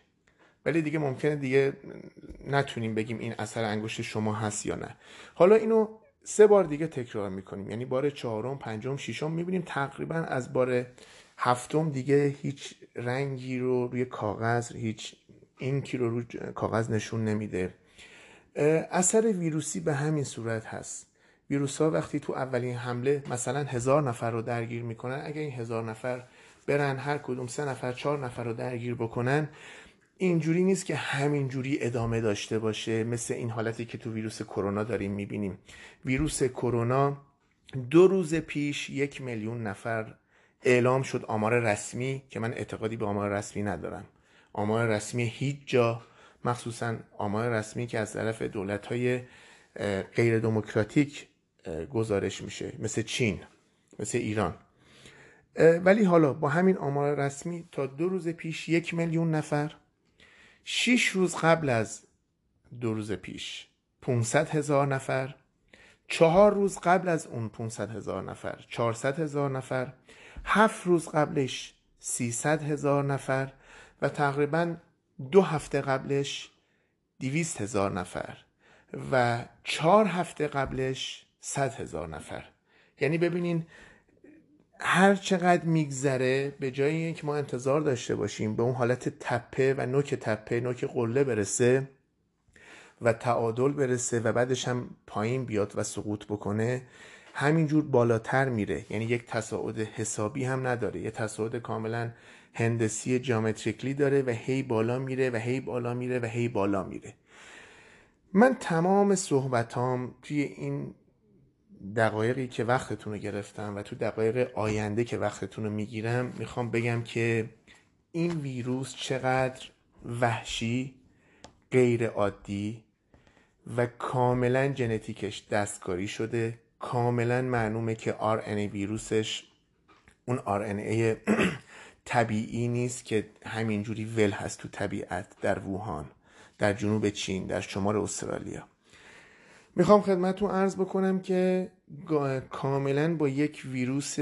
ولی دیگه ممکنه دیگه نتونیم بگیم این اثر انگشت شما هست یا نه. حالا اینو سه بار دیگه تکرار می‌کنیم. یعنی بار چهارم پنجم ششم می‌بینیم تقریبا از بار هفتم دیگه هیچ رنگی رو روی کاغذ هیچ اینکی رو روی کاغذ نشون نمیده. اثر ویروسی به همین صورت هست. ویروس ها وقتی تو اولین حمله مثلا هزار نفر رو درگیر می‌کنن اگر این هزار نفر برن هر کدوم سه نفر چهار نفر رو درگیر بکنن اینجوری نیست که همینجوری ادامه داشته باشه مثل این حالتی که تو ویروس کرونا داریم می‌بینیم. ویروس کرونا دو روز پیش یک میلیون نفر اعلام شد آمار رسمی که من اعتقادی به آمار رسمی ندارم. آمار رسمی هیچ جا مخصوصا آمار رسمی که از طرف دولت های غیر دموکراتیک گزارش میشه مثل چین مثل ایران. ولی حالا با همین آمار رسمی تا دو روز پیش یک میلیون نفر شیش روز قبل از دو روز پیش. 500 هزار نفر. چهار روز قبل از اون 500 هزار نفر. 400 هزار نفر. هفت روز قبلش 300 هزار نفر و تقریبا دو هفته قبلش 200 هزار نفر و چهار هفته قبلش 100 هزار نفر. یعنی ببینین هر چقدر میگذره به جای اینکه ما انتظار داشته باشیم به اون حالت تپه و نوک تپه نوک قله برسه و تعادل برسه و بعدش هم پایین بیاد و سقوط بکنه همینجور بالاتر میره. یعنی یک تصاعد حسابی هم نداره. یه تصاعد کاملا هندسی جامتریکلی داره و هی بالا میره و هی بالا میره و هی بالا میره. من تمام صحبتام توی این دقایقی که وقتتون رو گرفتم و تو دقایق آینده که وقتتون رو می‌گیرم می‌خوام بگم که این ویروس چقدر وحشی غیر عادی و کاملا ژنتیکش دستکاری شده. کاملا معلومه که RNA ویروسش اون RNA *clears throat* طبیعی نیست که همینجوری ول هست تو طبیعت در ووهان در جنوب چین در شمال استرالیا. می‌خوام خدمتتون عرض بکنم که کاملا با یک ویروس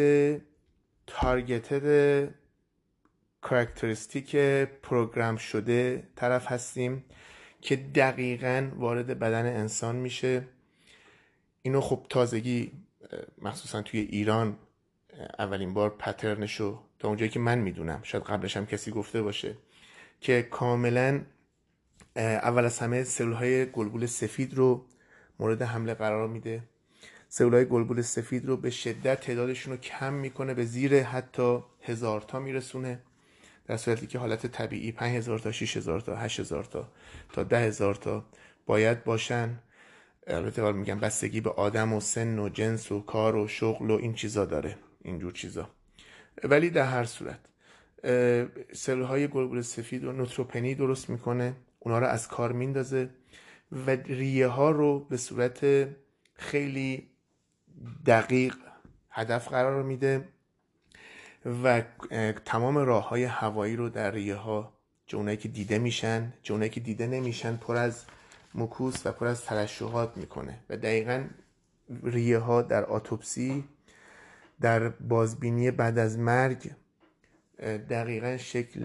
targeted characteristic program شده طرف هستیم که دقیقا وارد بدن انسان میشه. اینو خب تازگی مخصوصا توی ایران اولین بار pattern شو تا اونجایی که من می‌دونم شاید قبلش هم کسی گفته باشه که کاملا اول از همه سلول های گلبول سفید رو مورد حمله قرار میده. سلول های گلبول سفید رو به شدت تعدادشون رو کم می‌کنه به زیر حتی هزار تا میرسونه. در صورتی که حالت طبیعی 5000 تا 6000 تا 8000 تا تا 10000 تا باید باشن. البته میگم بستگی به آدم و سن و جنس و کار و شغل و این چیزا داره اینجور چیزا. ولی در هر صورت سلول های گلبول سفید و نوتروپنی درست می‌کنه. اونا رو از کار میندازه. و ریه ها رو به صورت خیلی دقیق هدف قرار میده و تمام راه های هوایی رو در ریه ها جونایی که دیده میشن جونایی که دیده نمیشن پر از مکوس و پر از ترشحات می‌کنه و دقیقا ریه ها در آتوپسی در بازبینی بعد از مرگ دقیقا شکل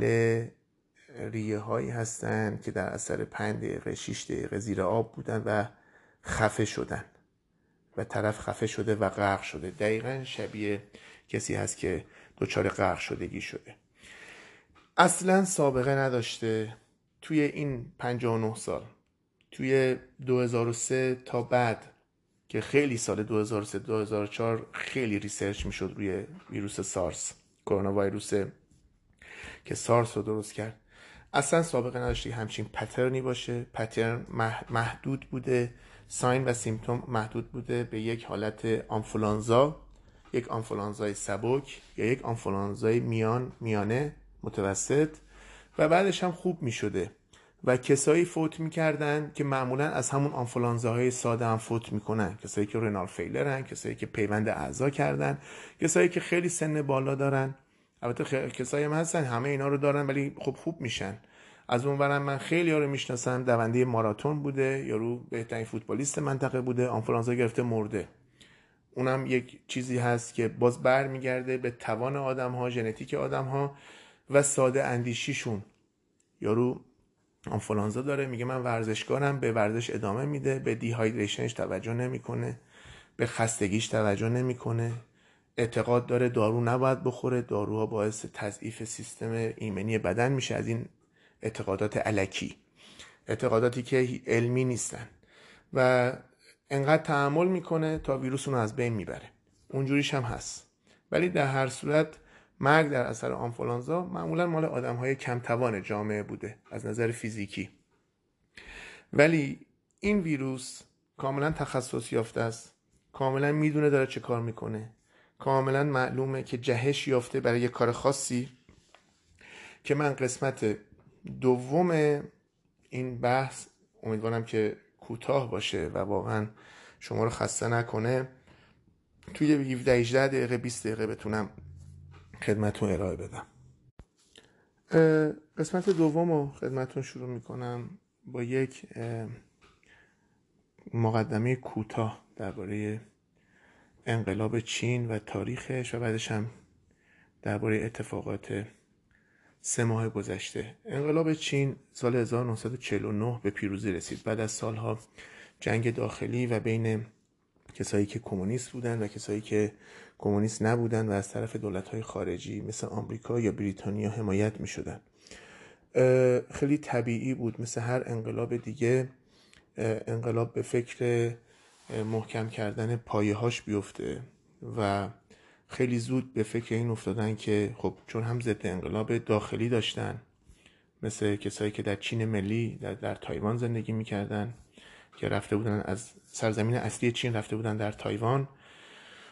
ریه هایی هستند که در اثر 5 دقیقه 6 دقیقه زیر آب بودن و خفه شدن. و طرف خفه شده و غرق شده. دقیقا شبیه کسی هست که دچار غرق شدگی شده. اصلا سابقه نداشته. توی این 59 سال توی 2003 تا بعد که خیلی سال 2003 2004 خیلی ریسرچ می‌شد روی ویروس سارس کرونا ویروس که سارس رو درست کرد. اصلا سابقه نداشته همچین پترنی باشه. پترن محدود بوده. ساین و سیمتوم محدود بوده به یک حالت آنفولانزا یک آنفولانزای سبک یا یک آنفولانزای میان میانه متوسط و بعدش هم خوب می شده و کسایی فوت می‌کردن که معمولا از همون آنفولانزاهای ساده هم فوت می‌کنن. کسایی که رنال فیلرن کسایی که پیوند اعضا کردن کسایی که خیلی سن بالا دارن. البته خ... کسایی هم هستن همه اینا رو دارن ولی خب خوب میشن. از اون برم من خیلی ها رو می‌شناسم دونده ماراتون بوده یارو بهترین فوتبالیست منطقه بوده آنفولانزا گرفته مرده. اونم یک چیزی هست که باز بر میگرده به توان آدم ها ژنتیک آدم ها و ساده اندیشیشون. یارو آنفولانزا داره میگه من ورزشکارم به ورزش ادامه میده به دیهایدریشنش توجه نمی‌کنه به خستگیش توجه نمی‌کنه. اعتقاد داره دارو نباید بخوره. داروها باعث تضعیف سیستم ایمنی بدن میشه از این اعتقادات علکی اعتقاداتی که علمی نیستن. و انقدر تحمل می‌کنه تا ویروس اون از بین می‌بره. اونجوریش هم هست. ولی در هر صورت مرگ در اثر آنفولانزا معمولا مال آدم های کمتوان جامعه بوده از نظر فیزیکی. ولی این ویروس کاملا تخصص یافته است. کاملا می‌دونه داره چه کار می‌کنه. کاملا معلومه که جهش یافته برای یه کار خاصی که من قسمت دوم این بحث امیدوارم که کوتاه باشه و واقعا شما رو خسته نکنه. توی 17 18 دقیقه 20 دقیقه بتونم خدمتون ارائه بدم. قسمت دوم رو خدمتون شروع می‌کنم با یک مقدمه کوتاه درباره انقلاب چین و تاریخش و بعدش هم درباره اتفاقات سه ماه گذشته. انقلاب چین سال 1949 به پیروزی رسید. بعد از سالها جنگ داخلی و بین کسایی که کمونیست بودن و کسایی که کمونیست نبودن و از طرف دولت خارجی مثل آمریکا یا بریتانیا حمایت می شدن خیلی طبیعی بود. مثل هر انقلاب دیگه انقلاب به فکر محکم کردن پایه هاش بیفته و خیلی زود به فکر این افتادن که خب چون هم ضد انقلاب داخلی داشتن مثل کسایی که در چین ملی در, در تایوان زندگی می‌کردن که رفته بودن از سرزمین اصلی چین رفته بودن در تایوان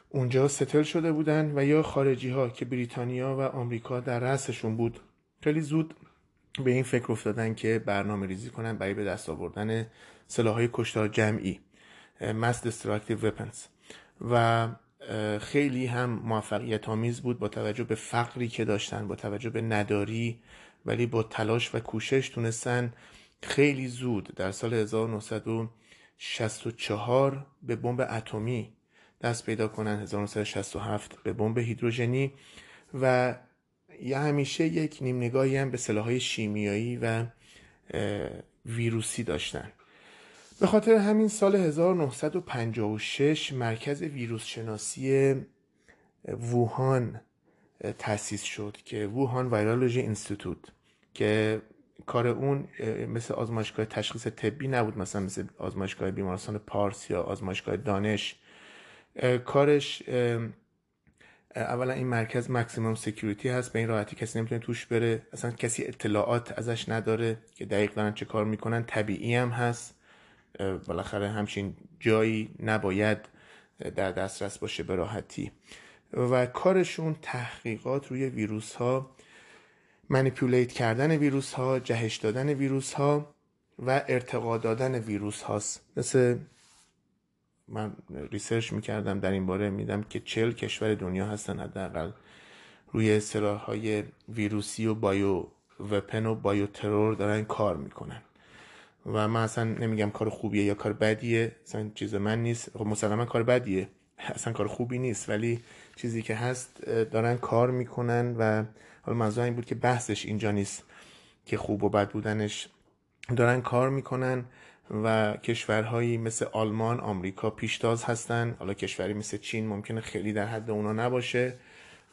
اونجا ستل شده بودن و یا خارجی ها که بریتانیا و آمریکا در رأسشون بود. خیلی زود به این فکر افتادن که برنامه ریزی کنن برای به دست آوردن سلاح های کشتار جمعی. Mass destructive weapons. و خیلی هم موفقیت آمیز بود با توجه به فقری که داشتن با توجه به نداری ولی با تلاش و کوشش تونستن خیلی زود در سال 1964 به بمب اتمی دست پیدا کنن. 1967 به بمب هیدروژنی. و یا همیشه یک نیم نگاهی هم به سلاحهای شیمیایی و ویروسی داشتن. به خاطر همین سال 1956 مرکز ویروس شناسی ووهان تأسیس شد که ووهان ویرالوژی اینستیتوت که کار اون مثل آزمایشگاه تشخیص طبی نبود مثلا مثل آزمایشگاه بیمارستان پارس یا آزمایشگاه دانش. کارش اولا این مرکز maximum security هست به این راحتی کسی نمی‌تونه توش بره اصلا کسی اطلاعات ازش نداره که دقیق دارن چه کار می‌کنن طبیعی هم هست. بالاخره همچین جایی نباید در دسترس باشه به راحتی. و کارشون تحقیقات روی ویروس ها manipulate کردن ویروس ها جهش دادن ویروس ها و ارتقا دادن ویروس هاست مثل من research می‌کردم در این باره دیدم که چل کشور دنیا هستن حداقل روی سلاح های ویروسی و bio weapon و bio terror دارن کار می‌کنن. و من اصلا نمیگم کار خوبیه یا کار بدیه اصلا چیز من نیست. خب مسلما کار بدیه. اصلا کار خوبی نیست ولی چیزی که هست دارن کار می‌کنن و حالا منظور این بود که بحثش اینجا نیست که خوب و بد بودنش. دارن کار می‌کنن و کشورهایی مثل آلمان، آمریکا پیشتاز هستن. حالا کشوری مثل چین ممکنه خیلی در حد اونا نباشه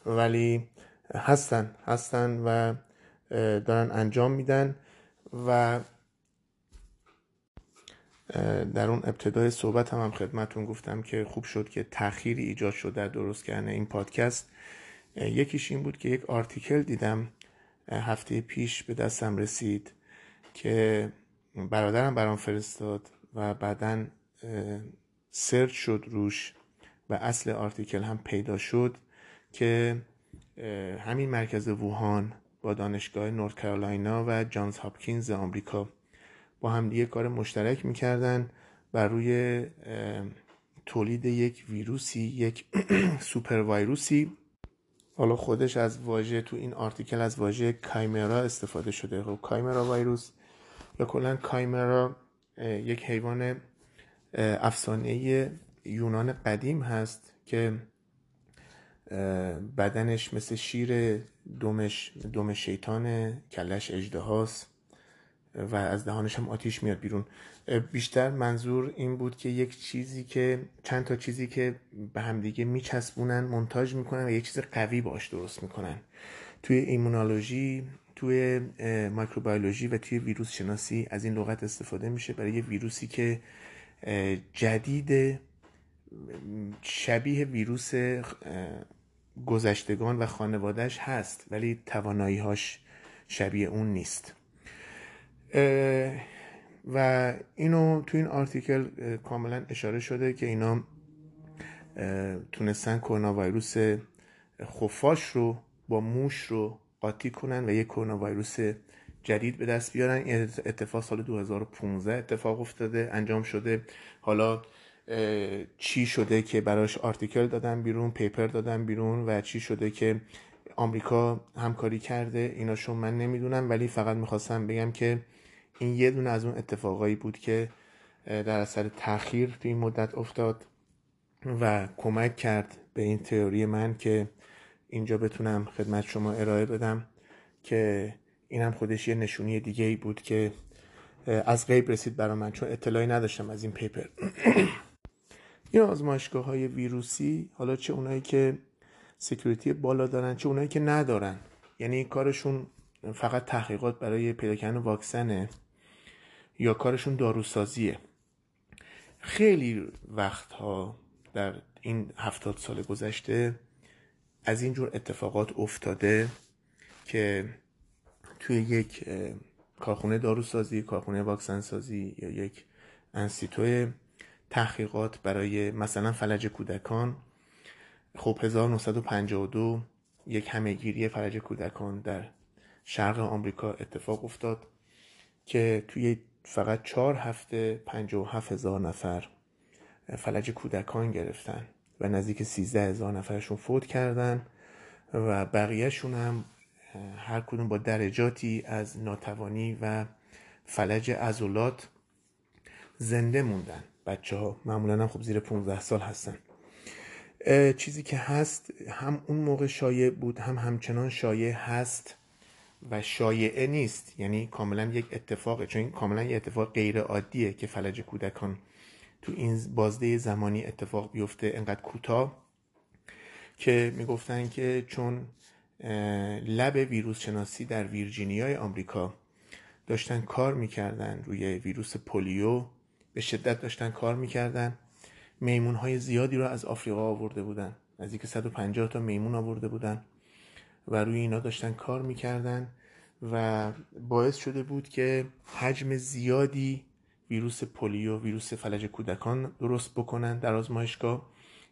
ولی هستن هستن و دارن انجام میدن و در اون ابتدای صحبت هم, هم خدمتون گفتم که خوب شد که تأخیری ایجاد شد در درست کردن این پادکست. یکیش این بود که یک آرتیکل دیدم هفته پیش به دستم رسید که برادرم برام فرستاد و بعدا سرچ شد روش و اصل آرتیکل هم پیدا شد که همین مرکز ووهان با دانشگاه نورت کارولاینا و جانز هاپکینز آمریکا با هم دیگه کار مشترک می‌کردن بر روی تولید یک ویروسی یک *clears throat* سوپر ویروسی حالا خودش از واژه تو این آرتیکل از واژه کایمرا استفاده شده. خب کایمرا ویروس یا کلا کایمرا یک حیوان افسانه یونان قدیم هست که بدنش مثل شیر دومش دوم شیطان کلش اجدهاست و از دهانش هم آتیش میاد بیرون. بیشتر منظور این بود که یک چیزی که چند تا چیزی که به همدیگه میچسبونن منتاج می‌کنن و یک چیز قوی باش درست می‌کنن. توی ایمونولوژی توی مایکروبیولوژی و توی ویروس شناسی از این لغت استفاده میشه برای یه ویروسی که جدید شبیه ویروس گذشتگان و خانوادهش هست ولی تواناییهاش شبیه اون نیست. و اینو تو این آرتیکل کاملا اشاره شده که اینا تونستن کرونا ویروس خفاش رو با موش رو قاطی کنن و یک کرونا ویروس جدید به دست بیارن. این اتفاق سال 2015 اتفاق افتاده انجام شده. حالا چی شده که براش آرتیکل دادن بیرون پیپر دادن بیرون و چی شده که آمریکا همکاری کرده ایناشون من نمی‌دونم ولی فقط می‌خواستم بگم که این یه دونه از اون اتفاقایی بود که در اثر تاخیر تو این مدت افتاد و کمک کرد به این تئوری من که اینجا بتونم خدمت شما ارائه بدم که این هم خودش یه نشونی دیگه ای بود که از غیب رسید برا من چون اطلاعی نداشتم از این paper. *clears throat* این آزمایشگاه های ویروسی حالا چه اونایی که security بالا دارن چه اونایی که ندارن. یعنی کارشون فقط تحقیقات برای پیدا کردن واکسنه. یا کارشون داروسازیه. خیلی وقتها در این هفتاد سال گذشته از اینجور اتفاقات افتاده که توی یک کارخونه داروسازی کارخونه واکسن سازی یا یک انسیتو تحقیقات برای مثلا فلج کودکان خب 1952 یک همهگیری فلج کودکان در شرق آمریکا اتفاق افتاد که توی فقط چهار هفته و هفت هزار نفر فلج کودکان گرفتن و نزدیک سیزده هزار نفرشون فوت کردن و بقیهشون هم هر کدوم با درجاتی از ناتوانی و فلج ازولات زنده موندن. بچه ها معمولا هم خب زیر 15 سال هستن. چیزی که هست هم اون موقع شایع بود هم همچنان شایع هست. و شایعه نیست. یعنی کاملا یک اتفاقه. چون کاملا یک اتفاق غیر عادیه که فلج کودکان تو این بازده زمانی اتفاق بیفته. انقدر کوتاه که می‌گفتن که چون لب ویروس شناسی در ویرجینیای آمریکا داشتن کار می‌کردن روی ویروس پولیو به شدت داشتن کار می‌کردن. میمون های زیادی رو از آفریقا آورده بودن. نزدیک 150 تا میمون آورده بودن. و روی اینا داشتن کار می‌کردن و باعث شده بود که حجم زیادی ویروس polio ویروس فلج کودکان درست بکنن در آزمایشگاه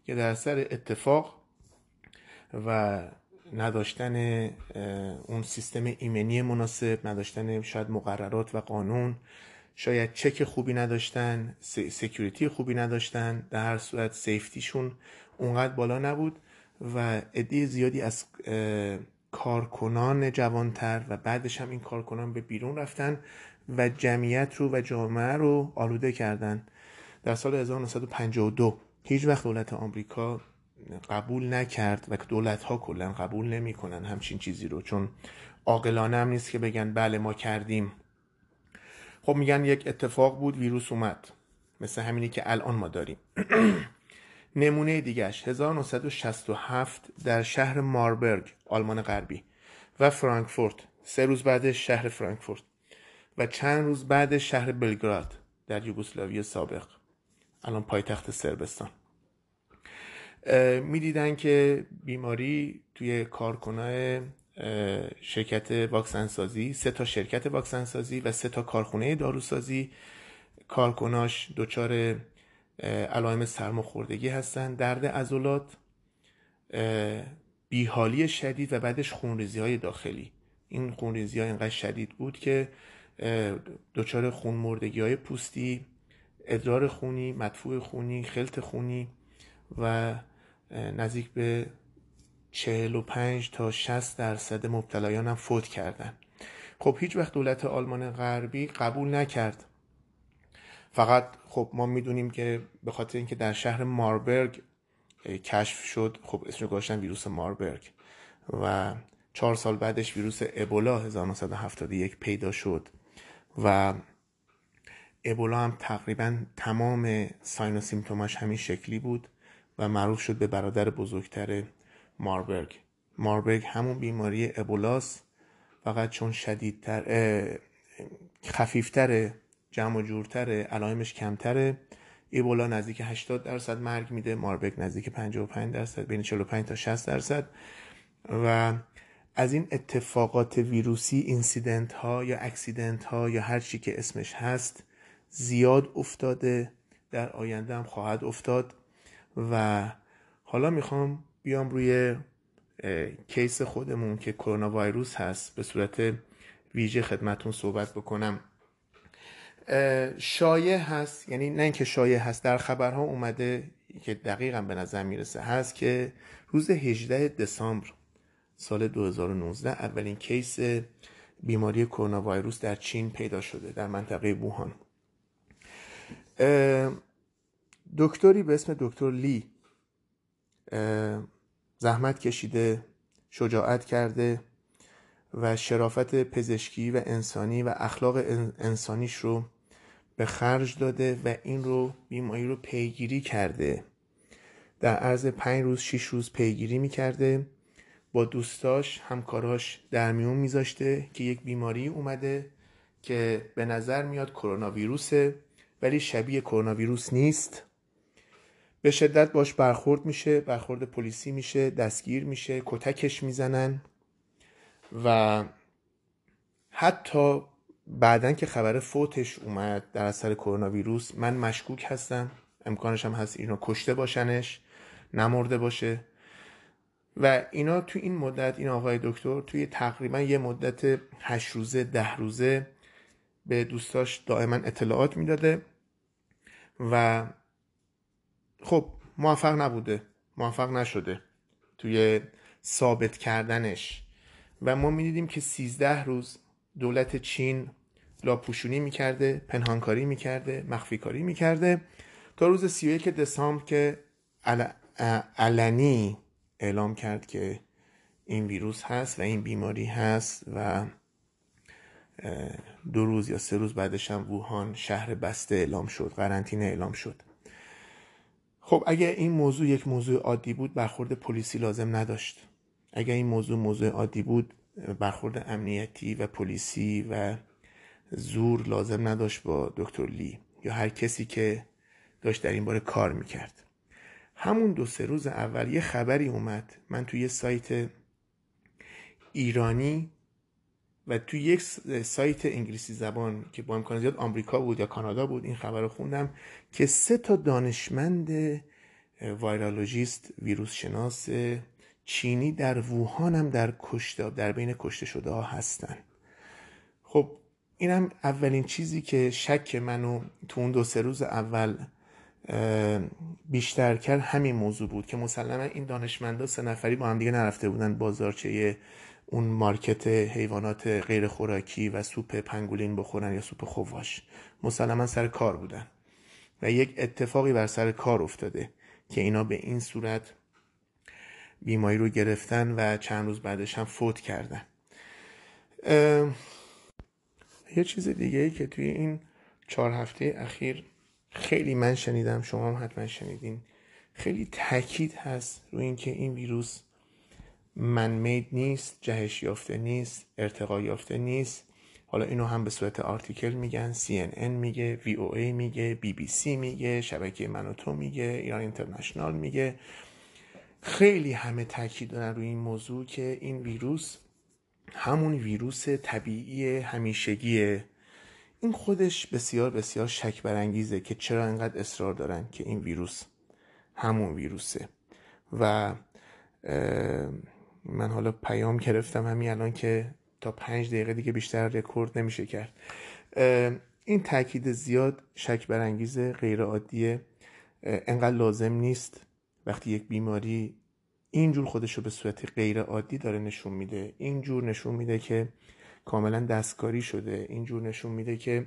که در سر اتفاق و نداشتن اون سیستم ایمنی مناسب نداشتن شاید مقررات و قانون شاید چک خوبی نداشتن security خوبی نداشتن در هر صورت safety شون اونقدر بالا نبود. و عده زیادی از کارکنان جوانتر و بعدش هم این کارکنان به بیرون رفتن و جمعیت رو و جامعه رو آلوده کردن. در سال 1952 هیچ وقت دولت آمریکا قبول نکرد و دولت ها کلا قبول نمی‌کنن همچین چیزی رو چون عاقلانه هم نیست که بگن بله ما کردیم. خب میگن یک اتفاق بود ویروس اومد. مثل همینی که الان ما داریم. *clears throat* نمونه دیگهش 1967 در شهر ماربرگ آلمان غربی و فرانکفورت سه روز بعدش شهر فرانکفورت و چند روز بعد شهر بلگراد در یوگسلاوی سابق. الان پایتخت سربستان می‌دیدن که بیماری توی کارکنای شرکت واکسن سازی سه تا شرکت واکسن سازی و سه تا کارخونه داروسازی کارکناش دچار علائم سرماخوردگی هستن درد عضلات بیحالی شدید و بعدش خونریزی های داخلی. این خونریزی ها اینقدر شدید بود که دچار خون مردگی های پوستی ادرار خونی مدفوع خونی خلط خونی و نزدیک به 45 تا 60 درصد مبتلایان هم فوت کردن. خب هیچ وقت دولت آلمان غربی قبول نکرد فقط خب ما می‌دونیم که به خاطر اینکه در شهر ماربرگ کشف شد خب اسمش گذاشتن ویروس ماربرگ و چهار سال بعدش ویروس ابولا 1971 پیدا شد و ابولا هم تقریبا تمام ساین و سیمتوماش همین شکلی بود و معروف شد به برادر بزرگتر ماربرگ. ماربرگ همون بیماری ابولاس فقط چون شدیدتر خفیفتره جمع و جورتره علائمش کمتره. ایبولا نزدیک 80 درصد مرگ میده ماربرگ نزدیک 55 درصد بین 45 تا 60 درصد. و از این اتفاقات ویروسی اینسیدنت ها یا اکسیدنت ها یا هر چی که اسمش هست زیاد افتاده در آینده هم خواهد افتاد. و حالا می‌خوام بیام روی کیس خودمون که کرونا ویروس هست به صورت ویژه خدمتون صحبت بکنم. شایع هست یعنی نه اینکه شایع هست در خبرها اومده که دقیقا به نظر می‌رسه هست که روز 18 دسامبر سال 2019 اولین کیس بیماری کرونا ویروس در چین پیدا شده در منطقه بوهان دکتری به اسم دکتر لی زحمت کشیده شجاعت کرده و شرافت پزشکی و انسانی و اخلاق انسانیش رو به خرج داده و این رو بیماری رو پیگیری کرده. در عرض پنج روز شیش روز پیگیری می‌کرده. با دوستاش همکاراش در میون میذاشته که یک بیماری اومده که به نظر میاد کرونا ویروسه ولی شبیه کرونا ویروس نیست. به شدت باش برخورد میشه برخورد پلیسی میشه دستگیر میشه کتکش می‌زنن و حتی بعدا که خبر فوتش اومد در اثر کرونا ویروس من مشکوک هستم. امکانش هم هست اینو کشته باشنش نمرده باشه. و اینا تو این مدت این آقای دکتر توی تقریبا یه مدت هشت روزه ده روزه به دوستاش دائما اطلاعات می‌داده و خب موفق نبوده موفق نشده توی ثابت کردنش. و ما می‌دیدیم که سیزده روز دولت چین لاپوشونی می‌کرده پنهانکاری می‌کرده مخفی کاری می‌کرده. تا روز سی یک دسامبر که علنی اعلام کرد که این ویروس هست و این بیماری هست و دو روز یا سه روز بعدش هم ووهان شهر بسته اعلام شد قرنطینه اعلام شد. خب اگر این موضوع یک موضوع عادی بود برخورد پلیسی لازم نداشت. اگر این موضوع موضوع عادی بود برخورد امنیتی و پلیسی و زور لازم نداشت با دکتر لی یا هر کسی که داشت در این باره کار می‌کرد. همون دو سه روز اول یه خبری اومد. من توی یه سایت ایرانی و توی یک سایت انگلیسی زبان که با امکان زیاد آمریکا بود یا کانادا بود این خبر رو خوندم که سه تا دانشمند ویرالوژیست ویروس شناس چینی در ووهان هم در کشته در بین کشته شده ها هستن. خب اینم اولین چیزی که شک منو تو اون دو سه روز اول بیشتر کرد همین موضوع بود که مسلما این دانشمندا سه نفری با هم دیگه نرفته بودن بازارچه اون مارکت حیوانات غیر خوراکی و سوپ پنگولین بخورن یا سوپ خواش. مسلما سر کار بودن و یک اتفاقی بر سر کار افتاده که اینا به این صورت بیماری رو گرفتن و چند روز بعدش هم فوت کردن. یه چیز دیگه ای که توی این چهار هفته اخیر خیلی من شنیدم شما هم حتما شنیدین. خیلی تاکید هست روی اینکه این ویروس من مید نیست جهش یافته نیست ارتقا یافته نیست. حالا اینو هم به صورت آرتیکل میگن CNN میگه VOA میگه BBC میگه شبکه منوتو میگه ایران اینترنشنال میگه. خیلی همه تاکید دارن روی این موضوع که این ویروس همون ویروس طبیعی همیشگیه. این خودش بسیار بسیار شک برانگیزه که چرا انقدر اصرار دارن که این ویروس همون ویروسه. و من حالا پیام گرفتم همین الان که تا پنج دقیقه دیگه بیشتر رکورد نمیشه کرد. این تاکید زیاد شک برانگیز غیر عادیه انقدر لازم نیست. وقتی یک بیماری اینجور خودش رو به صورت غیر عادی داره نشون میده. اینجور نشون میده که کاملا دستکاری شده. اینجور نشون میده که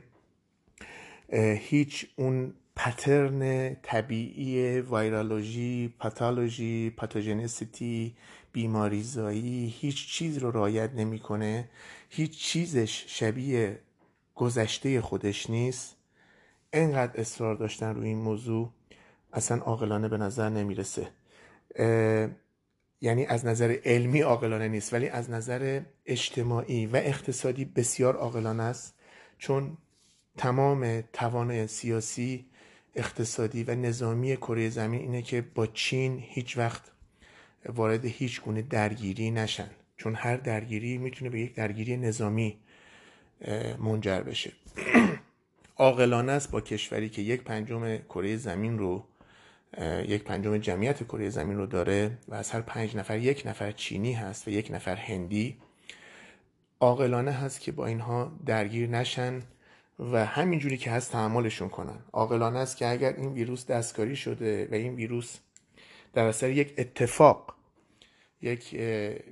هیچ اون پترن طبیعی ویرالوژی پاتولوژی پاتوژنسیتی بیماریزایی هیچ چیز رو رایت نمی‌کنه. هیچ چیزش شبیه گذشته خودش نیست. انقدر اصرار داشتن روی این موضوع اصلا عاقلانه به نظر نمی‌رسه. یعنی از نظر علمی عاقلانه نیست ولی از نظر اجتماعی و اقتصادی بسیار عاقلانه است. چون تمام توان سیاسی اقتصادی و نظامی کره زمین اینه که با چین هیچ وقت وارد هیچ گونه درگیری نشن. چون هر درگیری می‌تونه به یک درگیری نظامی منجر بشه. *clears throat* عاقلانه است با کشوری که یک پنجم کره زمین رو یک پنجم جمعیت کره زمین رو داره و از هر پنج نفر یک نفر چینی هست و یک نفر هندی. عاقلانه هست که با اینها درگیر نشن و همینجوری که هست تحملشون کنن. عاقلانه است که اگر این ویروس دستکاری شده و این ویروس در اثر یک اتفاق یک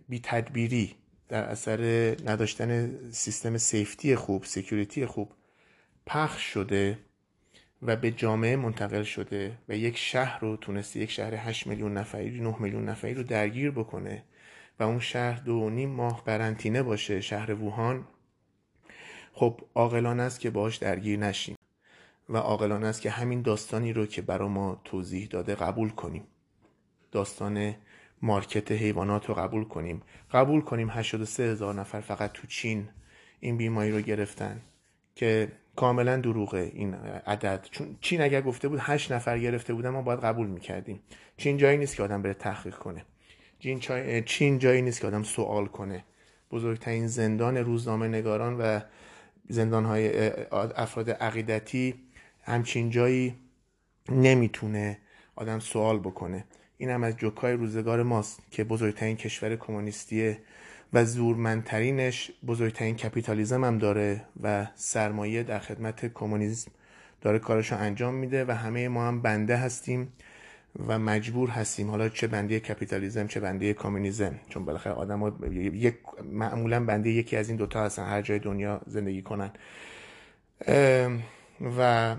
بی تدبیری در اثر نداشتن سیستم safety خوب security خوب پخش شده و به جامعه منتقل شده و یک شهر رو تونسته یک شهر 8 میلیون نفری 9 میلیون نفری رو درگیر بکنه و اون شهر دو نیم ماه قرنطینه باشه شهر ووهان خب عاقلانه است که باهاش درگیر نشیم و عاقلانه است که همین داستانی رو که برا ما توضیح داده قبول کنیم. داستان مارکت حیوانات رو قبول کنیم. قبول کنیم 83 هزار نفر فقط تو چین این بیماری رو گرفتن که کاملا دروغه این عدد. چون چین اگر گفته بود 8 نفر گرفته بودن ما باید قبول می‌کردیم. چین جایی نیست که آدم بره تحقیق کنه. چین جایی نیست که آدم سوال کنه. بزرگترین زندان روزنامه نگاران و زندان های افراد عقیدتی همچین جایی نمی‌تونه آدم سوال بکنه. این هم از جوکای روزگار ماست که بزرگترین کشور کمونیستی و زورمندترینش بزرگترین کپیتالیزم هم داره و سرمایه در خدمت کمونیسم داره کارشو انجام میده و همه ما هم بنده هستیم و مجبور هستیم. حالا چه بنده کپیتالیزم چه بنده کمونیسم. چون بالاخره آدم یک معمولا بنده یکی از این دوتا هستن هر جای دنیا زندگی کنن. و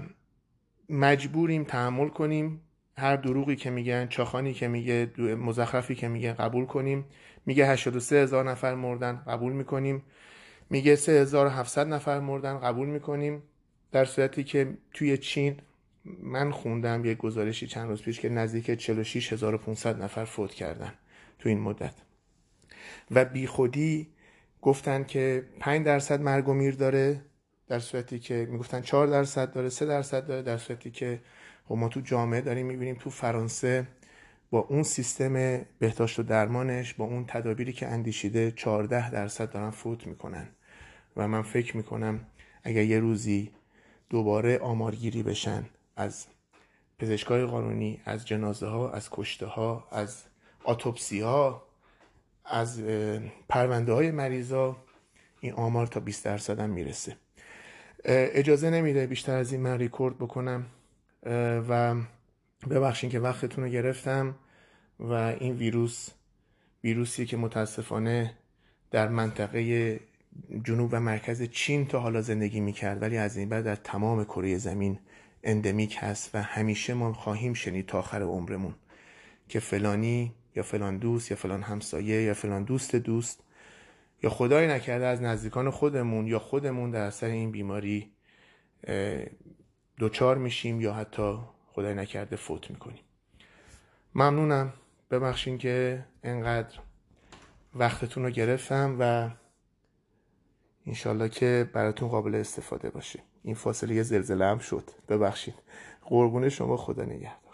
مجبوریم تحمل کنیم هر دروغی که میگن چاخانی که میگه مزخرفی که میگه قبول کنیم. میگه 83 هزار نفر مردن قبول می‌کنیم. میگه 3700 نفر مردن قبول می‌کنیم. در صورتی که توی چین من خوندم یک گزارشی چند روز پیش که نزدیک 46500 نفر فوت کردن تو این مدت. و بیخودی گفتن که 5 درصد مرگ و میر داره در صورتی که می‌گفتن 4 درصد داره 3 درصد داره در صورتی که خب ما تو جامعه داریم می‌بینیم تو فرانسه با اون سیستم بهداشت و درمانش با اون تدابیری که اندیشیده 14 درصد دارن فوت می‌کنن. و من فکر می‌کنم اگر یه روزی دوباره آمارگیری بشن از پزشکای قانونی از جنازه ها از کشته ها از آتوپسی ها از پرونده های مریضا این آمار تا 20 درصد هم می‌رسه. اجازه نمیده بیشتر از این من ریکورد بکنم. و ببخشین که وقتتون رو گرفتم و این ویروس ویروسی که متاسفانه در منطقه جنوب و مرکز چین تا حالا زندگی می‌کرد ولی از این بعد در تمام کره زمین اندمیک هست و همیشه ما خواهیم شنید تا آخر عمرمون که فلانی یا فلان دوست یا فلان همسایه یا فلان دوست دوست یا خدای نکرده از نزدیکان خودمون یا خودمون در اثر این بیماری دوچار میشیم یا حتی خدای نکرده فوت می‌کنیم. ممنونم. ببخشین که انقدر وقتتون رو گرفتم و انشالله که براتون قابل استفاده باشه. این فاصله یه زلزله هم شد. ببخشید قربون شما خدا نگهدار.